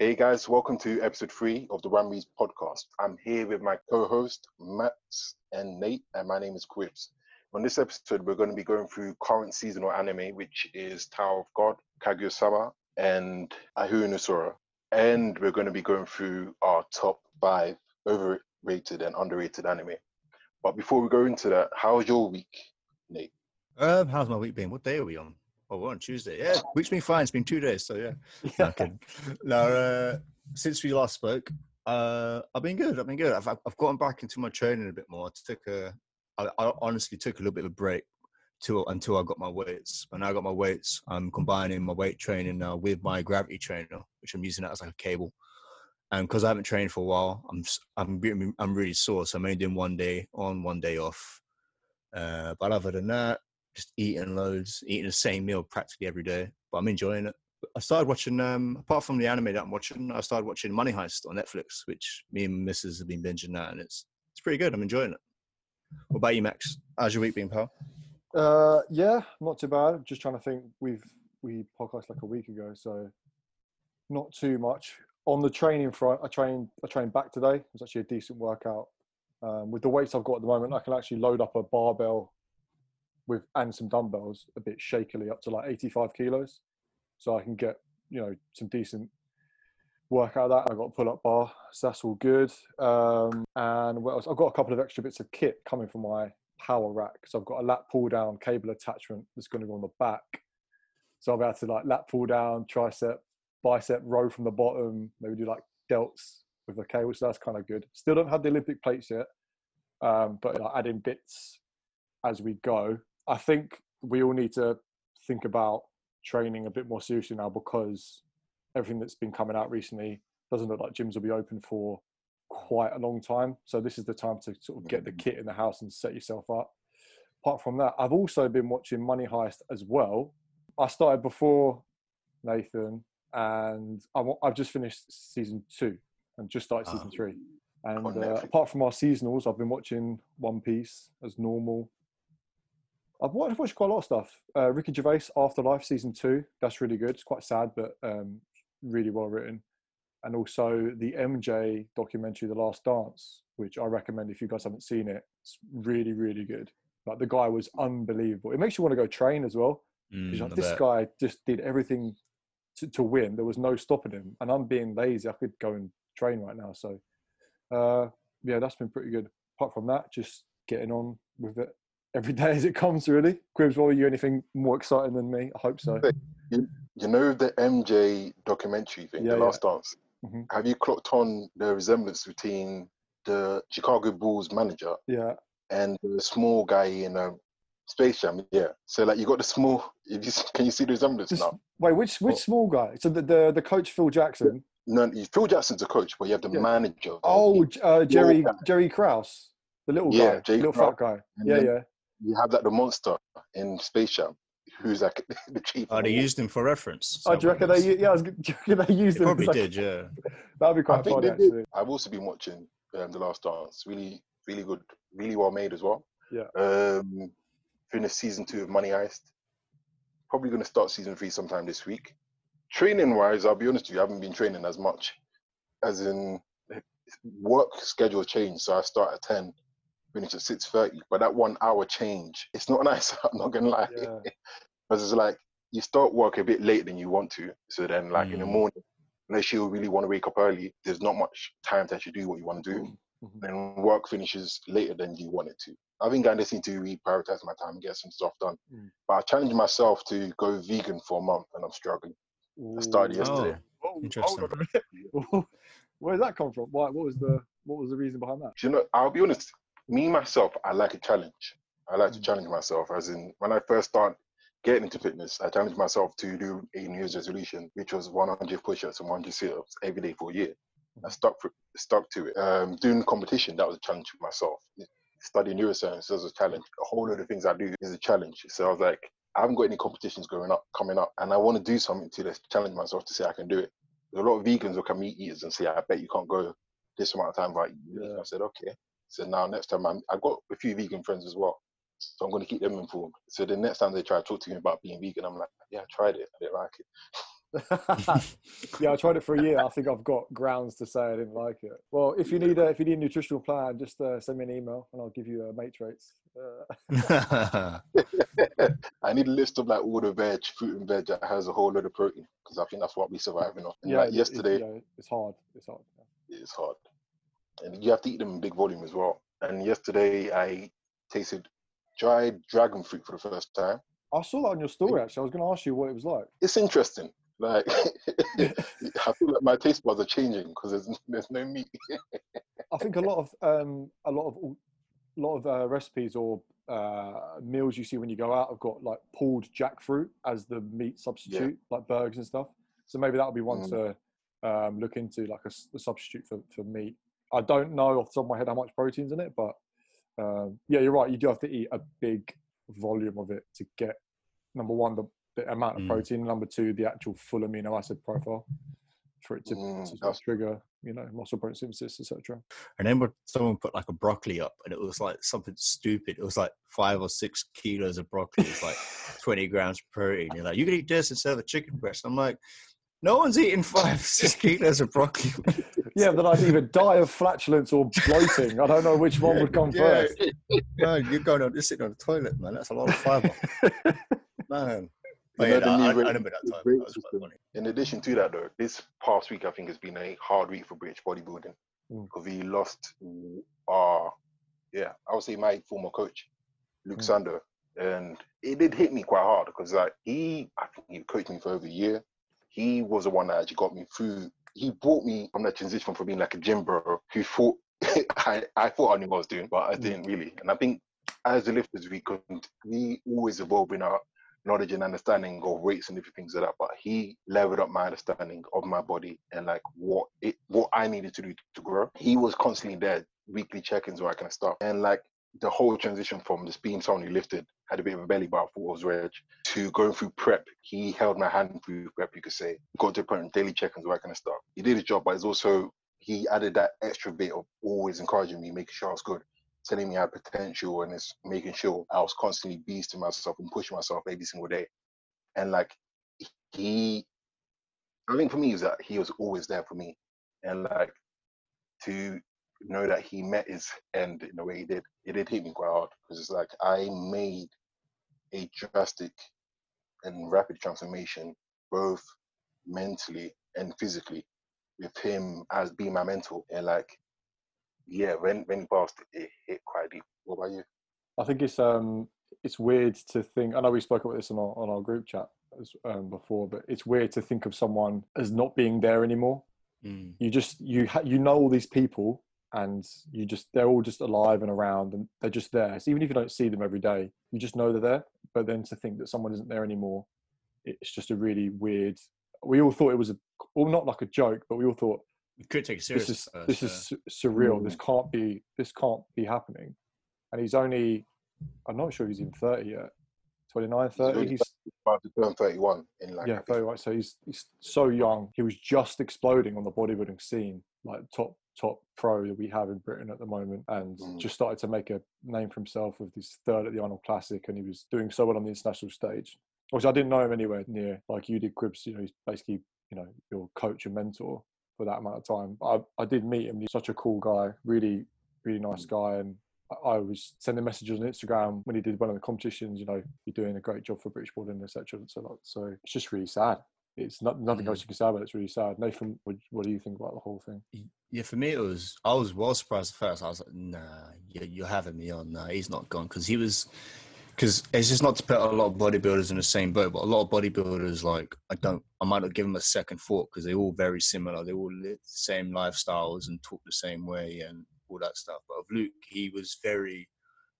Hey guys, welcome to episode three of the Rammies podcast. I'm here with my co-host Matt and Nate, and my name is Quips. On this episode, we're going to be going through current seasonal anime, which is Tower of God, Kaguya-sama, and Ahiru no Sora. And we're going to be going through our top five overrated and underrated anime. But before we go into that, how's your week, Nate? Um, how's my week been? What day are we on? Oh, we're on Tuesday. Yeah, week's been fine. It's been two days, so yeah. No, I'm uh, since we last spoke, uh, I've been good. I've been good. I've, I've gotten back into my training a bit more. I took a, I, I honestly took a little bit of a break till until I got my weights. Now I got my weights, I'm combining my weight training now with my gravity trainer, which I'm using that as like a cable. And because I haven't trained for a while, I'm I'm I'm really sore. So I'm only doing one day on, one day off. Uh, but other than that, just eating loads, eating the same meal practically every day. But I'm enjoying it. I started watching, um, apart from the anime that I'm watching, I started watching Money Heist on Netflix, which me and Mrs. have been binging that, and it's it's pretty good. I'm enjoying it. What about you, Max? How's your week been, pal? Uh, yeah, not too bad. Just trying to think. We've we podcast like a week ago, so not too much. On the training front, I trained. I trained back today. It was actually a decent workout. Um, with the weights I've got at the moment, I can actually load up a barbell with and some dumbbells a bit shakily up to like 85 kilos, so I can get you know some decent work out of that. I got a pull up bar, so that's all good. Um, and what else? I've got a couple of extra bits of kit coming from my power rack. So I've got a lat pull down cable attachment that's going to go on the back. So I'll be able to like lat pull down, tricep, bicep row from the bottom, maybe do like delts with the cable. So that's kind of good. Still don't have the Olympic plates yet, um, but like, adding bits as we go. I think we all need to think about training a bit more seriously now because everything that's been coming out recently doesn't look like gyms will be open for quite a long time. So this is the time to sort of get the kit in the house and set yourself up. Apart from that, I've also been watching Money Heist as well. I started before Nathan, and I've just finished season two and just started season Ah. three. And uh, apart from our seasonals, I've been watching One Piece as normal. I've watched, watched quite a lot of stuff. Uh, Ricky Gervais Afterlife season two, that's really good. It's quite sad, but um, really well written. And also the MJ documentary, The Last Dance, which I recommend if you guys haven't seen it. It's really, really good. Like the guy was unbelievable. It makes you want to go train as well. Mm, like, this guy just did everything to, to win. There was no stopping him. And I'm being lazy. I could go and train right now. So, uh, yeah, that's been pretty good. Apart from that, just getting on with it every day as it comes, really. Cribs, what were you? Anything more exciting than me? I hope so. You know the MJ documentary thing, Yeah, The yeah. Last Dance? Mhm. Have you clocked on the resemblance between the Chicago Bulls manager Yeah. and the small guy in um, Space Jam? Yeah. So like you got the small. If you, can you see the resemblance Just- now? Wait, which which What? small guy? So the, the the coach Phil Jackson. No, you- Phil Jackson's a coach, but you have the Yeah. manager. Oh, uh, Jerry. Jerry Krause, the little Yeah, guy, Jerry little fat guy. And Yeah, then yeah. You have like the monster in Space Jam, who's like the chief. Oh, they used him for reference. Oh, do you reckon they? Yeah, I was, do you reckon they used They him? probably as like- did, yeah. That'd be I quite think funny, they did. actually. I've also been watching um, The Last Dance. Really, really good, really well made as well. Yeah. Um, finished season two of Money Heist. Probably going to start season three sometime this week. Training wise, I'll be honest with you, I haven't been training as much, as in work schedule changed. So I start at ten, finish at six thirty. But that one hour change, it's not nice. I'm not gonna lie, Yeah. because it's like you start work a bit later than you want to. So then, like in the Mm. morning, unless you really want to wake up early, there's not much time to actually do what you want to do. Mhm. Then work finishes later than you want it to. I think I just need to reprioritize my time and get some stuff done. Mm. But I challenged myself to go vegan for a month, and I'm struggling. I started yesterday. Oh, Oh, hold Interesting. on a. Where did that come from? Why, what was the what was the reason behind that? Do you know, I'll be honest, me myself, I like a challenge. I like to Mm. challenge myself. As in, when I first started getting into fitness, I challenged myself to do a New Year's resolution, which was 100 push-ups and 100 sit-ups every day for a year. I stuck for, stuck to it. Um, doing competition, that was a challenge for myself. Studying neuroscience was a challenge. A whole lot of things I do is a challenge. So I was like, I haven't got any competitions going up, coming up, and I want to do something to challenge myself to say I can do it. There's a lot of vegans look at meat eaters and say, I bet you can't go this amount of time without eating. Yeah. I said, okay. So now next time I'm, I've got a few vegan friends as well. So I'm going to keep them informed. So the next time they try to talk to me about being vegan, I'm like, yeah, I tried it. I didn't like it. yeah, I tried it for a year. I think I've got grounds to say I didn't like it. Well, if you need a if you need a nutritional plan, just uh, send me an email and I'll give you a matrix. Uh, I need a list of like all the veg, fruit and veg that has a whole lot of protein because I think that's what we surviving on. And yeah, like yesterday, It's, yeah, it's hard. It's hard. it's hard, and you have to eat them in big volume as well. And yesterday, I tasted dried dragon fruit for the first time. I saw that on your story. Actually, I was going to ask you what it was like. It's interesting. Like I feel like my taste buds are changing because there's there's no meat. I think a lot of um, a lot of a lot of uh, recipes or uh, meals you see when you go out have got like pulled jackfruit as the meat substitute, like burgers and stuff. So maybe that would be one Mm. to um, look into, like a substitute for, for meat. I don't know off the top of my head how much protein's in it, but um, yeah, you're right. You do have to eat a big volume of it to get number one the, the amount of Mm. protein, number two the actual full amino acid profile for it to, Mm, to trigger you know muscle protein synthesis, etc. And then when someone put like a broccoli up, and it was like something stupid. It was like five or six kilos of broccoli. It's like twenty grams of protein. You're like, you can eat this instead of a chicken breast. I'm like, no one's eating five, six kilos of broccoli. Yeah, then I'd either die of flatulence or bloating. I don't know which one would come Yeah. first. no, you're going on, you're sitting on the toilet, man. That's a lot of fiber, man. But yeah, the no, new I, I rate- remember that time. That was funny. In addition to that, though, this past week I think has been a hard week for British bodybuilding Mm. because we lost our, yeah, I would say my former coach, Luke Mm. Sandoe, and it did hit me quite hard because like he, I think he coached me for over a year. He was the one that actually got me through. He brought me from that transition from being like a gym bro who thought I, I thought I knew what I was doing, but I Mm. didn't really. And I think as the lifters, we couldn't. We always evolve in our knowledge and understanding of weights and different things like that. But he leveled up my understanding of my body and like what it what I needed to do to grow. He was constantly there, weekly check-ins, all that kind of stuff. And like the whole transition from just being someone who lifted, had a bit of a belly but I thought was reg, to going through prep. He held my hand through prep, you could say. Got to a point of daily check-ins, all that kind of stuff. He did his job, but it's also he added that extra bit of always encouraging me, making sure I was good telling me I had potential and it's making sure I was constantly beasting myself and pushing myself every single day. And like he, I think for me is that he was always there for me, and like to know that he met his end in the way he did, it did hit me quite hard because it's like I made a drastic and rapid transformation, both mentally and physically, with him as being my mentor, and like yeah, when when he passed, it hit quite deep. What about you? I think it's um it's weird to think. I know we spoke about this on our on our group chat as, um, before, but it's weird to think of someone as not being there anymore. Mm. You just you ha- you know all these people, and you just they're all just alive and around, and they're just there. So even if you don't see them every day, you just know they're there. But then to think that someone isn't there anymore, it's just a really weird. We all thought it was a well, not like a joke, but we all thought You could take it this is at this first, is su- surreal. This Mm. can't be this can't be happening. And he's only I'm not sure he's even 30 yet. 29, 30. only He's About to turn thirty-one in like yeah, I think, 30 right. So he's he's so young. He was just exploding on the bodybuilding scene, like top top pro that we have in Britain at the moment, and Mm. just started to make a name for himself with his third at the Arnold Classic, and he was doing so well on the international stage. Which I didn't know him anywhere near like you did, Cribs. You know, he's basically you know your coach and mentor for that amount of time. I I did meet him. He's such a cool guy, really really nice guy, and I- I was sending messages on Instagram when he did one of the competitions. You know, you're doing a great job for British boarding, etc. So, so it's just really sad. It's not, nothing else Mm. you can say about it. It's really sad. Nathan, what, what do you think about the whole thing? Yeah, for me, it was. I was well surprised at first. I was like, "Nah, you're, you're having me on. Nah, he's not gone." Because he was. Because it's just not to put a lot of bodybuilders in the same boat, but a lot of bodybuilders, like I don't, I might not give them a second thought because they're all very similar. They all live the same lifestyles and talk the same way and all that stuff. But of Luke, he was very,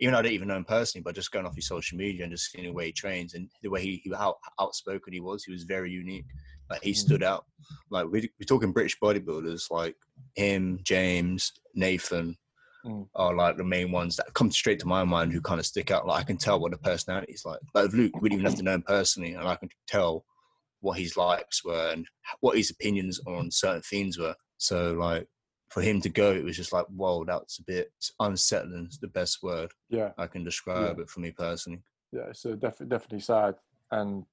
even though I didn't even know him personally, but just going off his social media and just seeing the way he trains and the way he, he how outspoken he was, he was very unique. Like he Mhm. stood out. Like we, we're talking British bodybuilders, like him, James, Nathan, Mm. are like the main ones that come straight to my mind who kind of stick out. Like I can tell what the personality is like. Like Luke, we didn't even have to know him personally, and I can tell what his likes were and what his opinions on certain things were. So like for him to go, it was just like, whoa, that's a bit unsettling. Is the best word Yeah, I can describe it for me personally. yeah. So definitely, definitely sad. And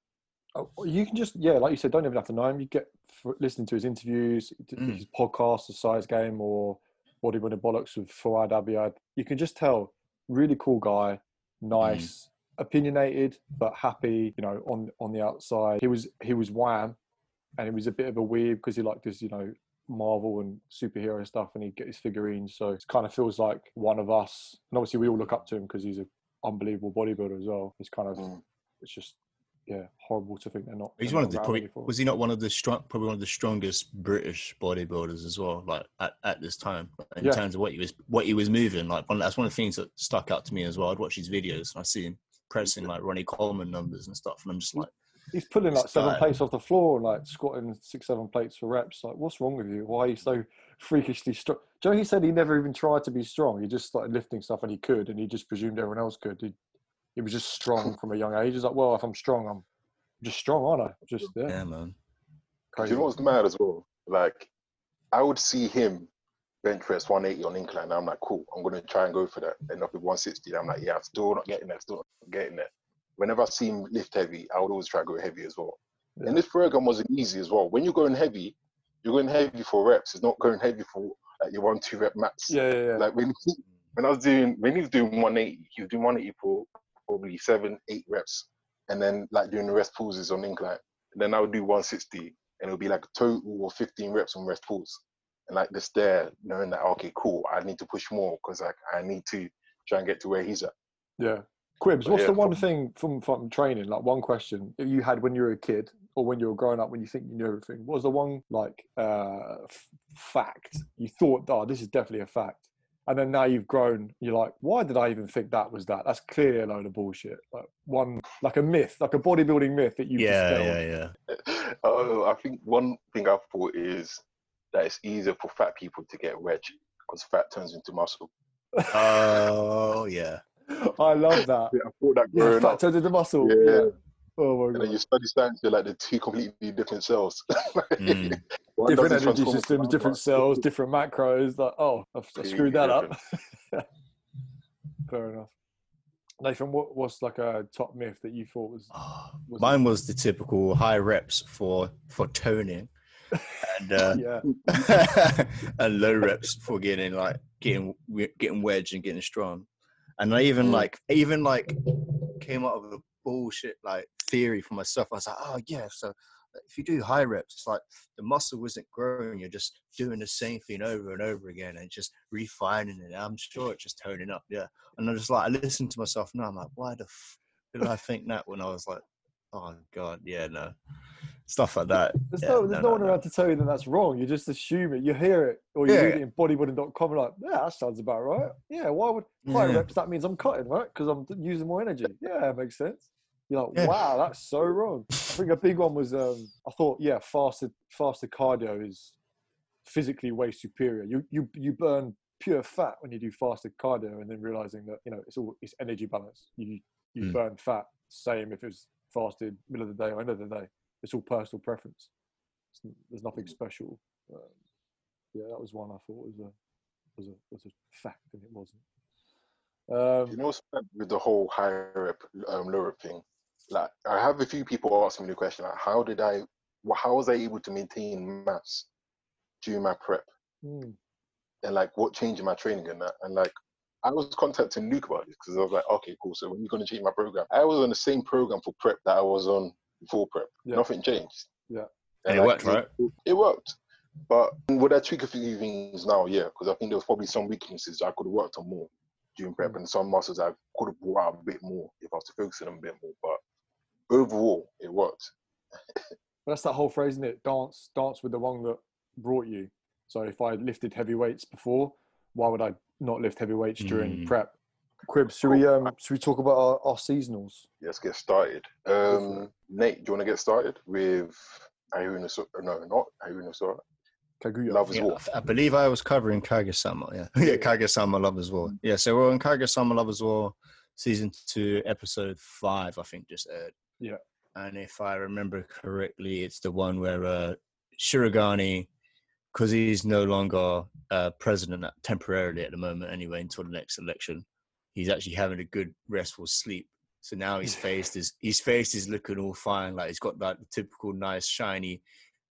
Oh, You can just, yeah, like you said, don't even have to know him. You get listening to his interviews, Mm. his podcast, The Size Game, or Bodybuilding Bollocks with Fawad Abiad. You can just tell, really cool guy, nice, opinionated, but happy. You know, on on the outside, he was he was wham, and he was a bit of a weird because he liked his, you know, Marvel and superhero stuff, and he'd get his figurines. So it kind of feels like one of us. And obviously, we all look up to him because he's an unbelievable bodybuilder as well. It's kind of, Mm. it's just, yeah, horrible to think they're not. He's they're one not of the probably was he not one of the strong probably one of the strongest British bodybuilders as well, like at, at this time in Yeah. terms of what he was what he was moving. Like one, that's one of the things that stuck out to me as well. I'd watch his videos and I see him pressing like Ronnie Coleman numbers and stuff, and I'm just like, He's pulling like seven Style. plates off the floor and like squatting six, seven plates for reps. Like, what's wrong with you? Why are you so freakishly strong? Joe, he said he never even tried to be strong. He just started lifting stuff and he could, and he just presumed everyone else could. He, he was just strong from a young age. He's like, well, if I'm strong, I'm just strong, aren't I? Just yeah, yeah, man. Do crazy. you know what's mad as well? Like, I would see him bench press 180 on incline. And I'm like, cool, I'm going to try and go for that. End up with 160. And I'm like, yeah, I'm still not getting there, still not getting there. Whenever I see him lift heavy, I would always try to go heavy as well. Yeah. And this program wasn't easy as well. When you're going heavy, you're going heavy for reps. It's not going heavy for like your one, two rep max. Yeah, yeah, yeah. Like when he, when I was doing when he was doing 180, he was doing 180 for probably seven, eight reps, and then like doing the rest pauses on incline. And then I would do 160, and it would be like a total of 15 reps on rest pulls. And like this there, knowing that okay, cool, I need to push more because like I need to try and get to where he's at. Yeah. Quibs, what's yeah, the one from- thing from, from training, like one question you had when you were a kid or when you were growing up when you think you knew everything? What was the one like uh, f- fact you thought, oh, this is definitely a fact? And then now you've grown, you're like, why did I even think that was that? That's clearly a load of bullshit. Like one, like a myth, like a bodybuilding myth that you Yeah, dispelled. yeah, yeah. Uh, I think one thing I thought is that it's easier for fat people to get wedge because fat turns into muscle. Oh yeah. I love that. Yeah, I thought that Yeah, growing fat up. turns into the muscle. Yeah. Yeah. Oh my And then god. you study science, you're like they're two completely different cells. Mm. Different energy systems, different cells, different macros. Like, oh, I've, I screwed that up. Fair enough. Nathan, what what's like a top myth that you thought was? Oh, Was mine was the typical high reps for for toning, and uh, yeah, and low reps for getting like getting getting wedge and getting strong. And I even Mm. like even like came up with a bullshit like theory for myself. I was like, oh yeah, so if you do high reps, it's like the muscle isn't growing. You're just doing the same thing over and over again and just refining it. I'm sure it's just toning up. Yeah. And I'm just like, I listen to myself now. I'm like, why the f- did I think that when I was like, oh god, yeah, no, stuff like that. there's Yeah, no there's no, no, one no. around to tell you that that's wrong. You just assume it. You hear it, or you read it in bodybuilding.com. and Like, yeah, that sounds about right. Yeah, why would high Yeah. reps? That means I'm cutting, right? Because I'm using more energy. Yeah, it makes sense. You're like, Yeah. wow, that's so wrong. I think a big one was um, I thought, yeah, faster faster cardio is physically way superior. You you you burn pure fat when you do faster cardio, and then realizing that you know it's all it's energy balance. You you Mm. burn fat same if it's fasted middle of the day or end of the day. It's all personal preference. It's, there's nothing special. Um, yeah, that was one I thought was a was a was a fact, and it wasn't. Um, You know with the whole high rep, um, low rep thing? Like, I have a few people asking me the question, like, how did I, how was I able to maintain mass during my prep? mm, And like, what changed in my training and that? And like, I was contacting Luke about this because I was like, okay, cool. So when you're going to change my program, I was on the same program for prep that I was on before prep. Yeah. Nothing changed. Yeah. And it worked, right? It, worked. But would I tweak a few things now? Yeah, because I think there was probably some weaknesses I could have worked on more during prep, Mm. and some muscles I could have brought out a bit more if I was to focus on them a bit more. But overall, it worked. but that's that whole phrase, isn't it? Dance, dance with the one that brought you. So if I lifted heavy weights before, why would I not lift heavy weights during Mm. prep? Quibs, should we um should we talk about our, our seasonals? Let's get started. Um, Nate, do you want to get started with Irina? No, not Irina Sora. Kaguya. Love as Yeah, well. I- I believe I was covering Kaguya-sama. Yeah, yeah, Kaguya-sama Love is War. Yeah, so we're on Kaguya-sama Love is War. Season two, episode five, I think, just aired. Yeah. And if I remember correctly, it's the one where uh, Shirogane, because he's no longer uh, president temporarily at the moment, anyway, until the next election, he's actually having a good restful sleep. So now his face is his face is looking all fine. Like he's got like the typical nice shiny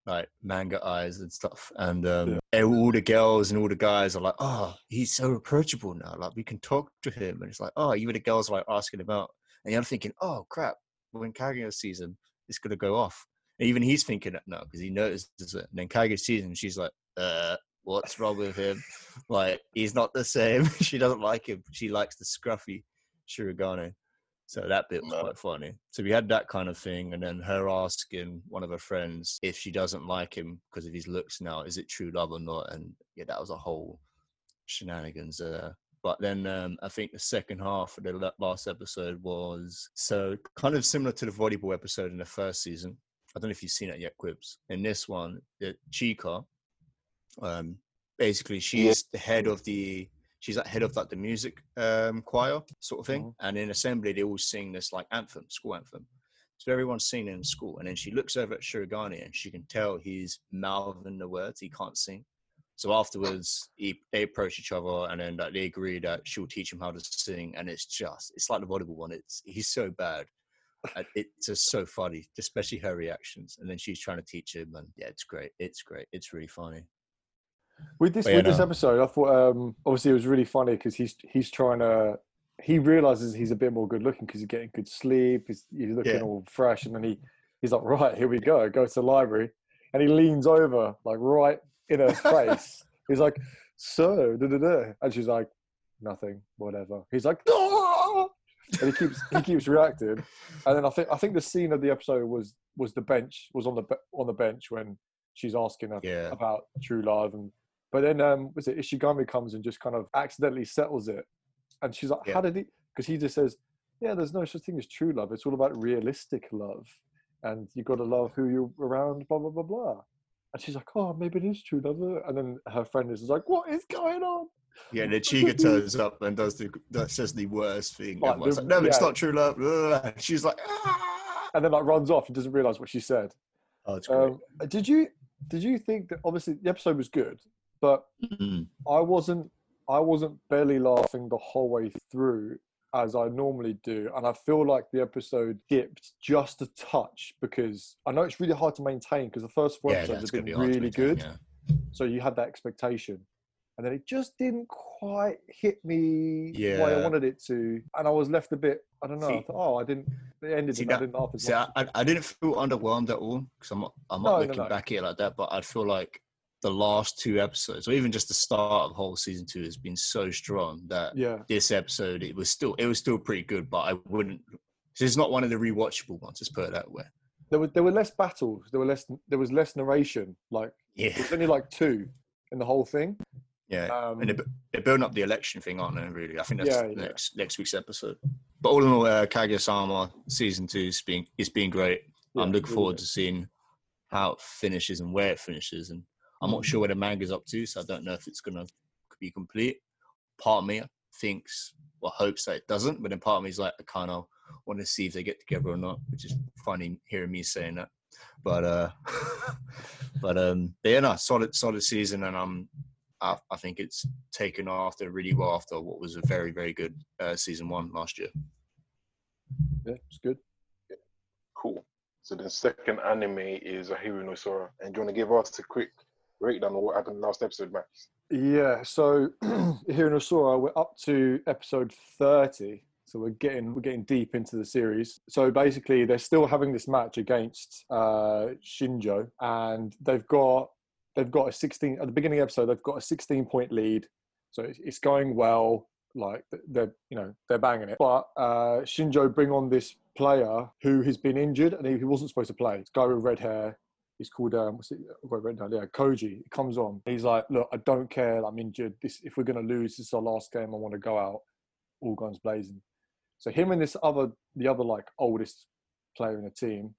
like manga eyes and stuff. And um, all the girls and all the guys are like, "Oh, he's so approachable now. Like we can talk to him." And it's like, "Oh, even the girls are like asking him out." And you're thinking, "Oh crap, when Kaguya season, it's gonna go off." And even he's thinking that now because he notices it. And then Kaguya sees him, she's like, "Uh, what's wrong with him? Like he's not the same. she doesn't like him. She likes the scruffy Shirogane." So that bit was No. quite funny. So we had that kind of thing, and then her asking one of her friends if she doesn't like him because of his looks now, is it true love or not? And yeah, that was a whole shenanigans there. But then um, I think the second half of the last episode was so kind of similar to the volleyball episode in the first season. I don't know if you've seen it yet, Quibs. In this one, the Chika, um, basically she's the head of the she's like head of like the music um, choir sort of thing. Mhm. And in assembly, they all sing this like anthem, school anthem. So everyone's singing in school, and then she looks over at Shirogane, and she can tell he's mouthing the words. He can't sing. So afterwards, he, they approach each other, and then like, they agree that she'll teach him how to sing. And it's just, it's like the volleyball one. It's he's so bad. And It's just so funny, especially her reactions. And then she's trying to teach him, and yeah, it's great. It's great. It's really funny. With this But with this episode, I thought um, obviously it was really funny because he's he's trying to he realizes he's a bit more good looking because he's getting good sleep. He's, he's looking Yeah. all fresh, and then he he's like, right, here we go. Go to the library, and he leans over like right in her face. he's like, so, da, da, da. and she's like, nothing, whatever. He's like, "Ah!" and he keeps he keeps reacting. And then I think I think the scene of the episode was was the bench was on the on the bench when she's asking her Yeah. about true love and but then um was it Ishigami comes and just kind of accidentally settles it and she's like Yeah. how did he because he just says yeah there's no such thing as true love it's all about realistic love and you got to love who you're around blah blah blah blah and she's like oh maybe it is true love and then her friend is like what is going on Yeah, the Chika turns up and does the that says the worst thing. Like, the- like, no, but it's not true love. She's like, ah. and then like runs off and doesn't realize what she said oh, it's great. um did you did you think that obviously the episode was good but Mm. I wasn't I wasn't belly laughing the whole way through as I normally do, and I feel like the episode dipped just a touch because I know it's really hard to maintain because the first four Yeah, episodes have gonna be been really maintain, good, yeah. so you had that expectation, and then it just didn't quite hit me the way I wanted it to, and I was left a bit I don't know. I thought, oh, I didn't. It ended See, and I that- didn't laugh as See, much. I, I, didn't feel underwhelmed at all because I'm not, I'm not no, looking no. back at it like that. But I feel like the last two episodes, or even just the start of whole season two, has been so strong that yeah, this episode it was still it was still pretty good. But I wouldn't. It's not one of the rewatchable ones. Let's put it that way. there were there were less battles. There were less. There was less narration. Like Yeah, there's only like two in the whole thing. yeah. Um, and they're, they're building up the election thing, aren't they? Really, I think that's Yeah, yeah. next next week's episode. But all in all, uh, Kaguya-sama season two is being is being great. I'm looking forward to seeing how it finishes and where it finishes. And I'm not sure where the manga's up to, so I don't know if it's gonna be complete. Part of me thinks or hopes that it doesn't, but then part of me is like, I kind of want to see if they get together or not, which is funny hearing me saying that. But uh, but um, but yeah, no, solid solid season, and um, I, I think it's taken after really well after what was a very very good uh, season one last year. Yeah, it's good. Cool. So the second anime is Ahiru no Sora. And do you want to give us a quick breakdown of what happened last episode, Max? Yeah, so Ahiru no Sora, we're up to episode 30. So we're getting we're getting deep into the series. So basically, they're still having this match against uh, Shinjo, and they've got they've got a 16 at the beginning of the episode. They've got a 16 point lead, so it's, it's going well. Like they're you know they're banging it, but uh, Shinjo bring on this player who has been injured and he, he wasn't supposed to play. This guy with red hair. He's called um, what's it? I've got it written down. Yeah, Koji. He comes on. He's like, look, I don't care. I'm injured. This if we're gonna lose, this is our last game. I want to go out, all guns blazing. So him and this other, the other like oldest player in the team,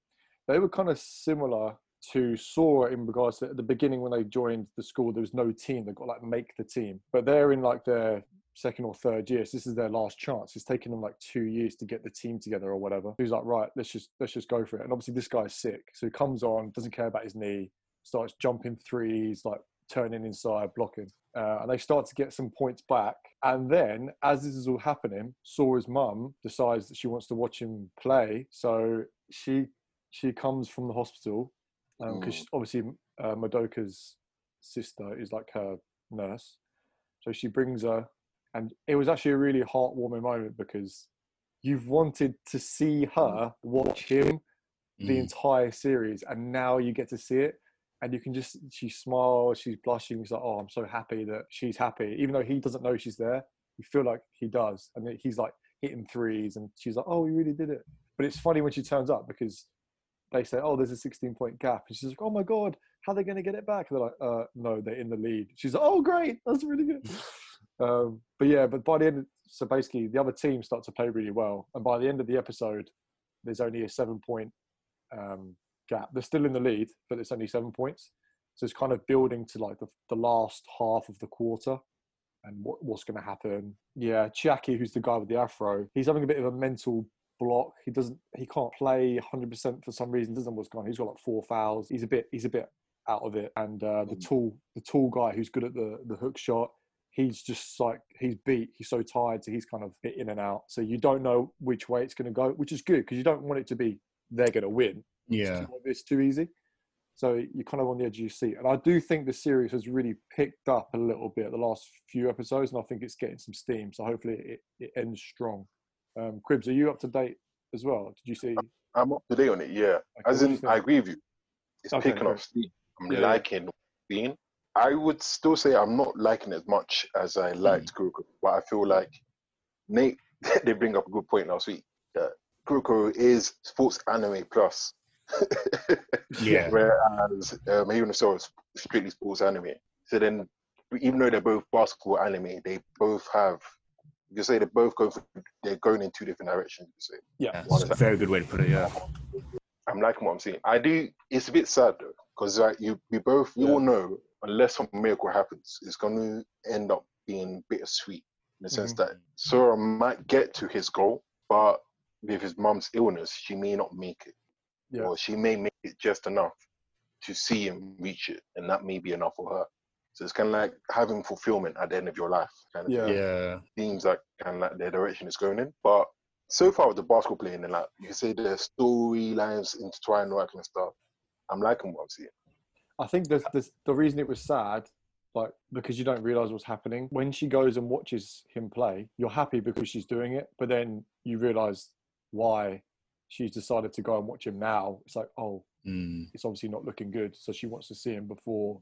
they were kind of similar to Sora in regards to at the beginning when they joined the school, there was no team. They got like make the team, but they're in like their second or third year. So this is their last chance. It's taken them like two years to get the team together or whatever. He's like, right, let's just let's just go for it. And obviously this guy's sick, so he comes on, doesn't care about his knee, starts jumping threes, like turning inside, blocking. Uh, and they start to get some points back. And then, as this is all happening, Sora's mum decides that she wants to watch him play. So she she comes from the hospital because Mm. obviously uh, Madoka's sister is like her nurse. So she brings her, and it was actually a really heartwarming moment because you've wanted to see her watch him the Mm. entire series, and now you get to see it. And you can just, she smiles, she's blushing. She's like, oh, I'm so happy that she's happy. Even though he doesn't know she's there, you feel like he does. And he's like hitting threes, and she's like, oh, we really did it. But it's funny when she turns up because they say, oh, there's a 16 point gap. And she's like, oh my God, how are they going to get it back? And they're like, uh, no, they're in the lead. She's like, oh, great. That's really good. um, but yeah, but by the end, so basically the other team start to play really well. And by the end of the episode, there's only a seven point um, gap. They're still in the lead, but it's only seven points. So it's kind of building to like the, the last half of the quarter and what, what's going to happen. Yeah, Chiaki, who's the guy with the afro, he's having a bit of a mental block. He doesn't, he can't play 100% for some reason. Doesn't know what's going on. He's got like four fouls. He's a bit, he's a bit out of it. And uh, the Mm. tall, the tall guy who's good at the the hook shot, he's just like he's beat. He's so tired, so he's kind of bit in and out. So you don't know which way it's going to go, which is good because you don't want it to be they're going to win. Yeah. It's too easy. So you're kind of on the edge of your seat. And I do think the series has really picked up a little bit the last few episodes, and I think it's getting some steam. So hopefully it, it ends strong. Um, Cribs, are you up to date as well? Did you see? I'm up to date on it, yeah. Okay, As what do you in. I agree with you. It's Okay, picking great. up steam. I'm Yeah, yeah. liking what I'm seeing. I would still say I'm not liking it as much as I liked Kuroko, but I feel like Nate, they bring up a good point last week. That Kuroko is sports anime plus. Yeah. Whereas um, even so, it's strictly sports anime. So then, even though they're both basketball anime, they both have. You say they're both going. For, they're going in two different directions. You say. Yeah. That's a very good way to put it. Yeah. I'm liking what I'm seeing. I do. It's a bit sad though, because like you, we both, we Yeah. all know, unless some miracle happens, it's going to end up being bittersweet in the sense Mm-hmm. that Sora might get to his goal, but with his mom's illness, she may not make it, Yeah. or she may make it just enough to see him reach it, and that may be enough for her. So it's kind of like having fulfillment at the end of your life. Kind of Yeah. Yeah. seems like kind of like the direction it's going in. But so far with the basketball playing and like you can say the storylines intertwined, all that kind of stuff. I'm liking what I'm seeing. I think the, the the reason it was sad, like because you don't realize what's happening. When she goes and watches him play, you're happy because she's doing it, but then you realize why she's decided to go and watch him now. It's like, oh, Mm. it's obviously not looking good, so she wants to see him before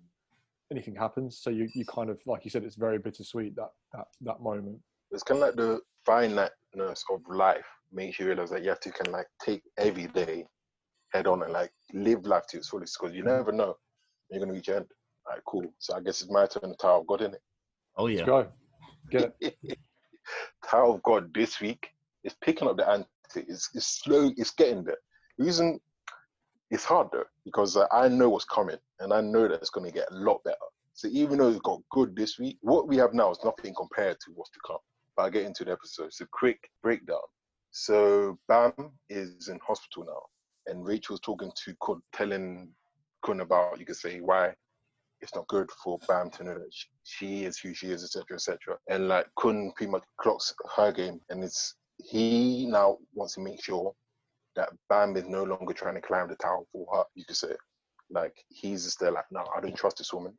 anything happens. So you, you kind of like you said, it's very bittersweet that that that moment. It's kind of like the finiteness of life makes you realize that you have to kind of like take every day head on and like live life to its fullest because you never know when you're going to reach end. All right, cool. So I guess it's my turn to Tower of God, in it. Oh Let's yeah. go, get it. it? Tower of God this week is picking up the ante. It's, it's slow. It's getting there. The reason it's hard though because uh, I know what's coming and I know that it's going to get a lot better. So even though it's got good this week, what we have now is nothing compared to what's to come. But I'll get into the episode. So quick breakdown. So Bam is in hospital now, and Rachel's talking to Kun, telling Kun about you could say why it's not good for Bam to know that she, she is who she is, etc., etc. And like Kun pretty much clocks her game, and it's he now wants to make sure that Bam is no longer trying to climb the tower for her. You could say, like he's just there, like, no, I don't trust this woman.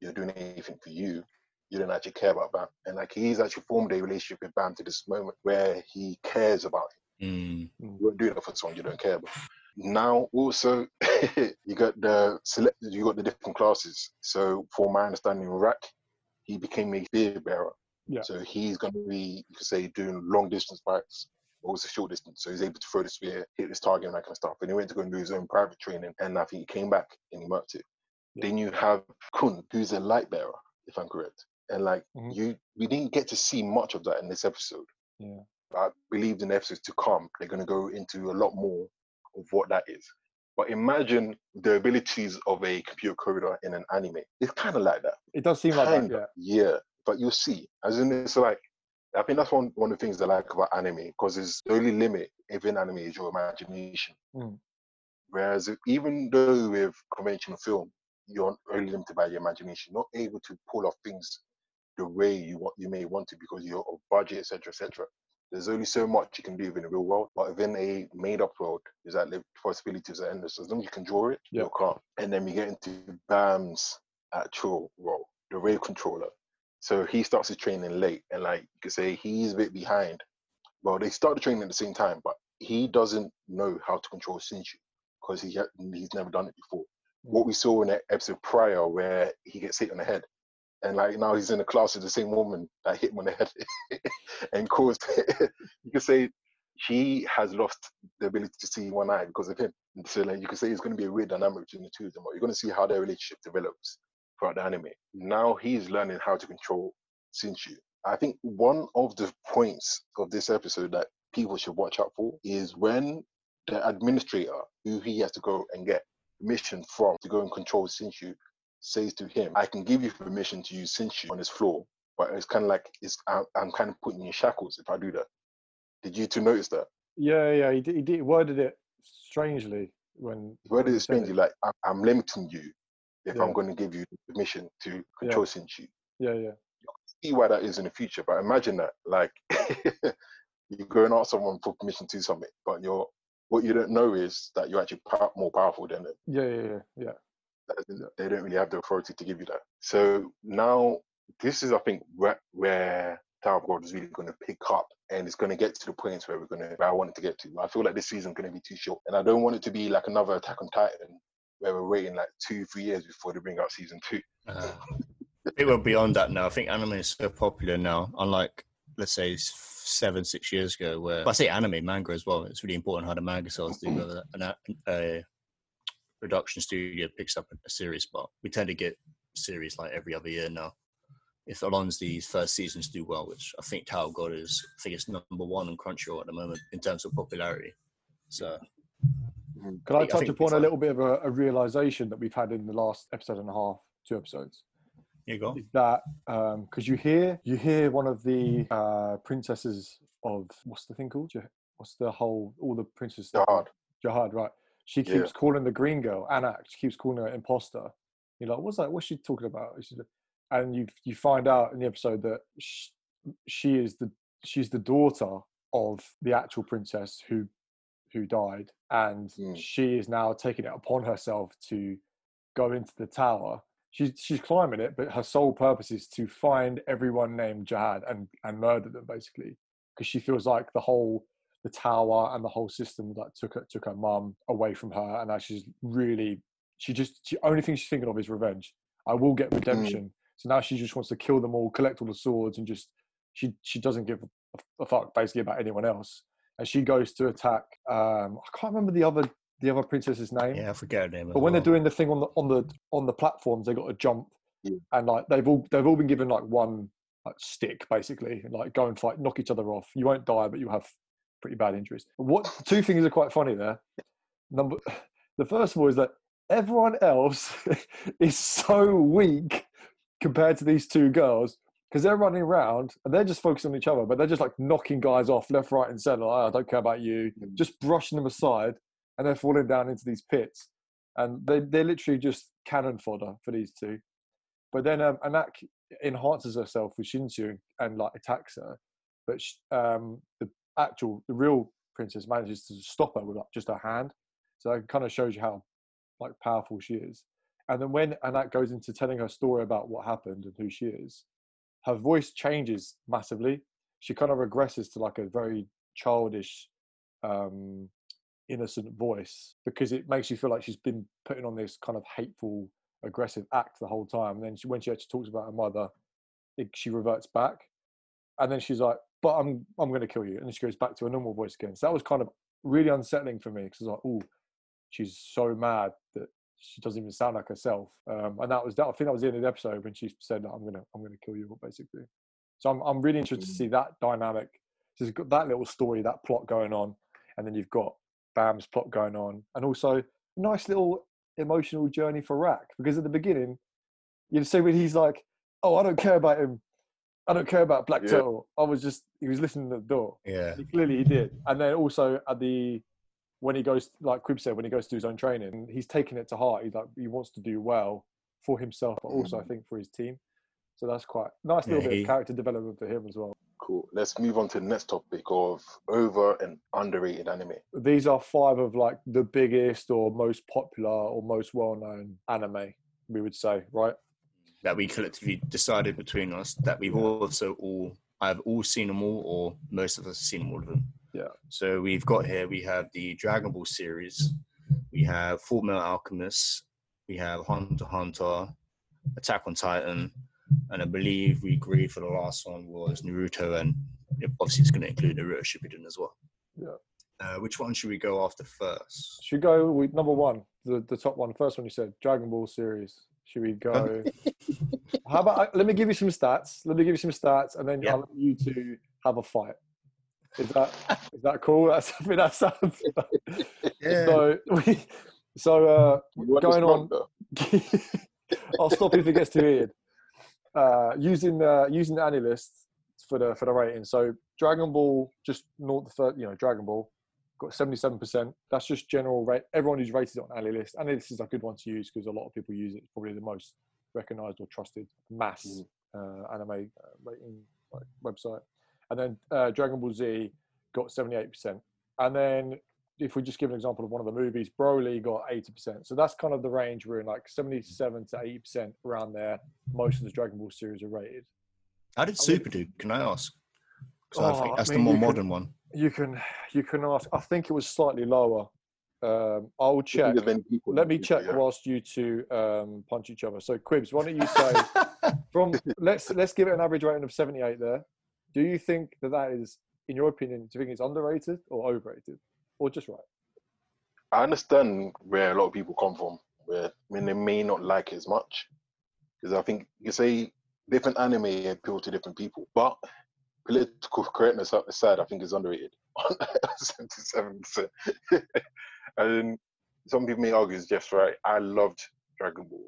You're doing anything for you. You don't actually care about Bam, and like he's actually formed a relationship with Bam to this moment where he cares about him. Mm. You weren't doing it for someone you don't care about. Now, also, you got the select, you got the different classes. So, for my understanding, Rak, he became a spear bearer. Yeah. So he's going to be, you could say, doing long distance fights, or also short distance. So he's able to throw the spear, hit his target, and that kind of stuff. And he went to go and do his own private training, and I think he came back and he marked it. Yeah. Then you have Kun, who's a light bearer, if I'm correct. And like Mhm. you, we didn't get to see much of that in this episode. Yeah. I believe in the episodes to come, they're going to go into a lot more of what that is. But imagine the abilities of a computer coder in an anime. It's kind of like that. It does seem like that. Yeah. yeah. But you'll see. As in, it's like, I think that's one, one of the things I like about anime because it's the only limit within anime is your imagination. Mm. Whereas if- even though with conventional film, you're only limited by your imagination, not able to pull off things the way you want you may want to because you're of budget, etc., etc. There's only so much you can do in the real world, but within a made-up world, is that the possibilities are endless. As long as you can draw it, Yeah. you can't. And then we get into Bam's actual role, the wave controller. So he starts his training late, and like you could say, he's a bit behind. Well, they start the training at the same time, but he doesn't know how to control Shinsu because he ha- he's never done it before. Mm. What we saw in that episode prior, where he gets hit on the head, and like now he's in a class with the same woman that hit him on the head and caused. you could say she has lost the ability to see one eye because of him. And So like you could say it's going to be a weird dynamic between the two of them. But you're going to see how their relationship develops throughout the anime. Now he's learning how to control Shinsu. I think one of the points of this episode that people should watch out for is when the administrator, who he has to go and get permission from to go and control Shinsu, says to him, "I can give you permission to use Shinsu on this floor, but it's kind of like it's I'm, I'm kind of putting you in shackles if I do that." Did you two notice that? Yeah, yeah, he did, he did worded it strangely when. worded when he it strangely like I'm, I'm limiting you if Yeah. I'm going to give you permission to control Shinsu? Yeah, yeah, see why that is in the future, but imagine that, like, you go and ask someone for permission to do something, but you're what you don't know is that you're actually more powerful than them. yeah, yeah, yeah, yeah. They don't really have the authority to give you that. So now, this is, I think, where, where Tower of God is really going to pick up, and it's going to get to the points where we're going to, where I want it to get to. I feel like this season's going to be too short, and I don't want it to be like another Attack on Titan, where we're waiting like two, three years before they bring out season two. Uh, I think we're beyond that now. I think anime is so popular now, unlike let's say seven, six years ago. Where I say anime, manga as well. It's really important how the manga sells. Do whether an, a, a production studio picks up a series, but we tend to get series like every other year now. If Alon's these first seasons do well, which I think Tower of God is, I think it's number one on Crunchyroll at the moment in terms of popularity. So Could I I touch think upon a little bit of a, a realization that we've had in the last episode and a half, two episodes? here you go. Is that because you hear you hear one of the uh, princesses of what's the thing called? What's the whole all the princesses? Zahard. Zahard, right? She Yeah. keeps calling the green girl Anak. She keeps calling her imposter. You're like, what's that? What's she talking about? And you you find out in the episode that she, she is the she's the daughter of the actual princess who who died, and Mm. she is now taking it upon herself to go into the tower. She's she's climbing it, but her sole purpose is to find everyone named Zahard and and murder them basically, because she feels like the whole the tower and the whole system that took her took her mum away from her, and now she's really she just the only thing she's thinking of is revenge. I will get redemption. So now she just wants to kill them all, collect all the swords, and just she she doesn't give a, fuck basically about anyone else. And she goes to attack. Um, I can't remember the other the other princess's name. Yeah, I forget her name. But when they're doing the thing on the on the on the platforms, they got to jump, Yeah. and like they've all they've all been given like one like, stick basically, and like go and fight, knock each other off. You won't die, but you have pretty bad injuries. What two things are quite funny there. Number the first of all is that everyone else is so weak compared to these two girls because they're running around and they're just focusing on each other, but they're just like knocking guys off left, right, and center. Like, "Oh, I don't care about you, Mm. just brushing them aside, and they're falling down into these pits and they they're literally just cannon fodder for these two. But then um, Anak enhances herself with Shinsu and like attacks her, but um, the actual the real princess manages to stop her with like just her hand. So it kind of shows you how like powerful she is. And then when Anak goes into telling her story about what happened and who she is, her voice changes massively. She kind of regresses to like a very childish, um, innocent voice because it makes you feel like she's been putting on this kind of hateful, aggressive act the whole time. And then she, when she actually talks about her mother, it, she reverts back, and then she's like, "But I'm I'm going to kill you," and she goes back to her normal voice again. So that was kind of really unsettling for me because I was like, "Oh, she's so mad that she doesn't even sound like herself." Um, and that was that. I think that was the end of the episode when she said, "I'm gonna I'm gonna kill you," basically. So I'm I'm really interested to Mm. see that dynamic. So you've got that little story, that plot going on, and then you've got Bam's plot going on, and also a nice little emotional journey for Rak because at the beginning, you see when he's like, "Oh, I don't care about him. I don't care about Black Yeah. Turtle." I was just he was listening to the door. Yeah. He clearly he did, and then also at the when he goes like Quib said when he goes to do his own training, he's taking it to heart. He's like he wants to do well, for himself, but also I mm. think for his team. So that's quite nice little Yeah, bit he- of character development for him as well. Cool. Let's move on to the next topic of over and underrated anime. These are five of like the biggest or most popular or most well-known anime, we would say, right? That we collectively decided between us that we've also all I've all seen them all, or most of us have seen all of them. Yeah. So we've got here we have the Dragon Ball series, we have Full Metal Alchemist, we have Hunter Hunter, Attack on Titan, and I believe we agreed for the last one was Naruto, and obviously it's going to include Naruto Shippuden as well. Yeah. Uh, which one should we go after first? Should go with number one, the, the top one, first one you said, Dragon Ball series. Should we go? How about let me give you some stats. Let me give you some stats, and then Yeah. I'll let you two have a fight. Is that is that cool? That's I mean that sounds. yeah. So we, so uh, going on. longer? I'll stop if it gets too weird. Uh, using uh, using the AniList for the for the rating. So Dragon Ball just not the third, you know, Dragon Ball got seventy seven percent. That's just general rate. Everyone who's rated it on AniList. Annie list is a good one to use because a lot of people use it. It's probably the most recognized or trusted mass uh, anime uh, rating like, website. And then uh, Dragon Ball Z got seventy eight percent. And then if we just give an example of one of the movies, Broly got 80%. So that's kind of the range we're in, like 77 to 80% around there. Most of the Dragon Ball series are rated. How did Super do? Can I ask? 'Cause I Oh, think I that's mean, the more you could- modern one. You can you can ask. I think it was slightly lower. Um, I'll check. think there's many people Let me that- check yeah. whilst you two um, punch each other. So Quibs, why don't you say from let's let's give it an average rating of 78 there. Do you think that that is, in your opinion, do you think it's underrated or overrated, or just right? I understand where a lot of people come from. Where I mean, they may not like it as much because I think you say different anime appeal to different people, but political correctness aside, I think is underrated. Seventy-seven percent. And some people may argue it's just right. I loved Dragon Ball.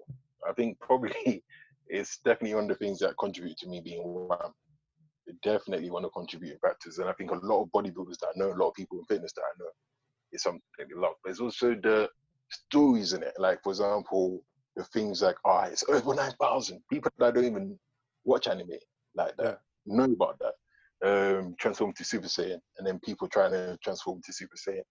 I think probably it's definitely one of the things that contribute to me being one. It definitely one of the contributing factors, and I think a lot of bodybuilders that I know, a lot of people in fitness that I know, it's something they love. But it's also the stories in it. Like for example, the things like, oh, it's over nine thousand people that don't even watch anime like that know about that. Um, transform to Super Saiyan, and then people trying to transform to Super Saiyan.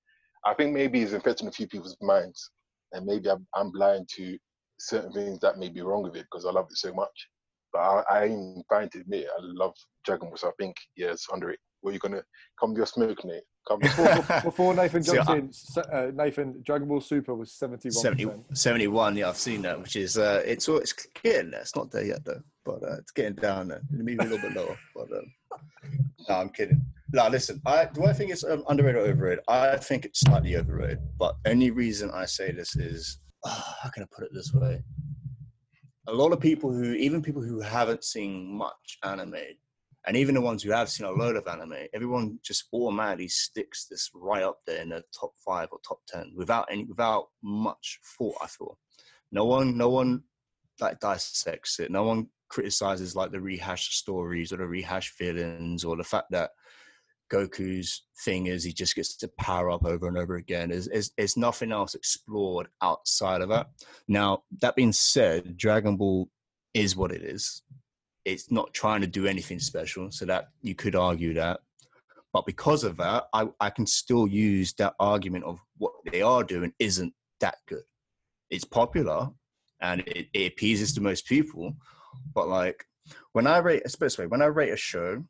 I think maybe it's infecting a few people's minds, and maybe I'm, I'm blind to certain things that may be wrong with it because I love it so much. But I, I'm fine to admit I love Dragon Ball, so I think yeah, it's it. Well, you're gonna come to your smoke, Nate. Come Before, before Nathan See, jumps I- in, uh, Nathan, Dragon Ball Super was 71%. 70, 71, yeah, I've seen that, which is, uh, it's, it's getting there. It's not there yet, though, but uh, it's getting down there. Maybe a little bit lower, but um, no, I'm kidding. No, listen, I, do I think it's um, underrated or overrated? I think it's slightly overrated, but only reason I say this is, ah, how can I put it this way? A lot of people who, even people who haven't seen much anime, and even the ones who have seen a load of anime, everyone just automatically sticks this right up there in the top five or top ten without any without much thought. I thought no one, no one like dissects it. No one criticizes like the rehashed stories or the rehashed villains or the fact that Goku's thing is he just gets to power up over and over again. There's, there's nothing else explored outside of that. Now, that being said, Dragon Ball is what it is. It's not trying to do anything special, so that you could argue that. But because of that, I, I can still use that argument of what they are doing isn't that good. It's popular and it, it appeases to most people, but like when I rate, especially when I rate a show,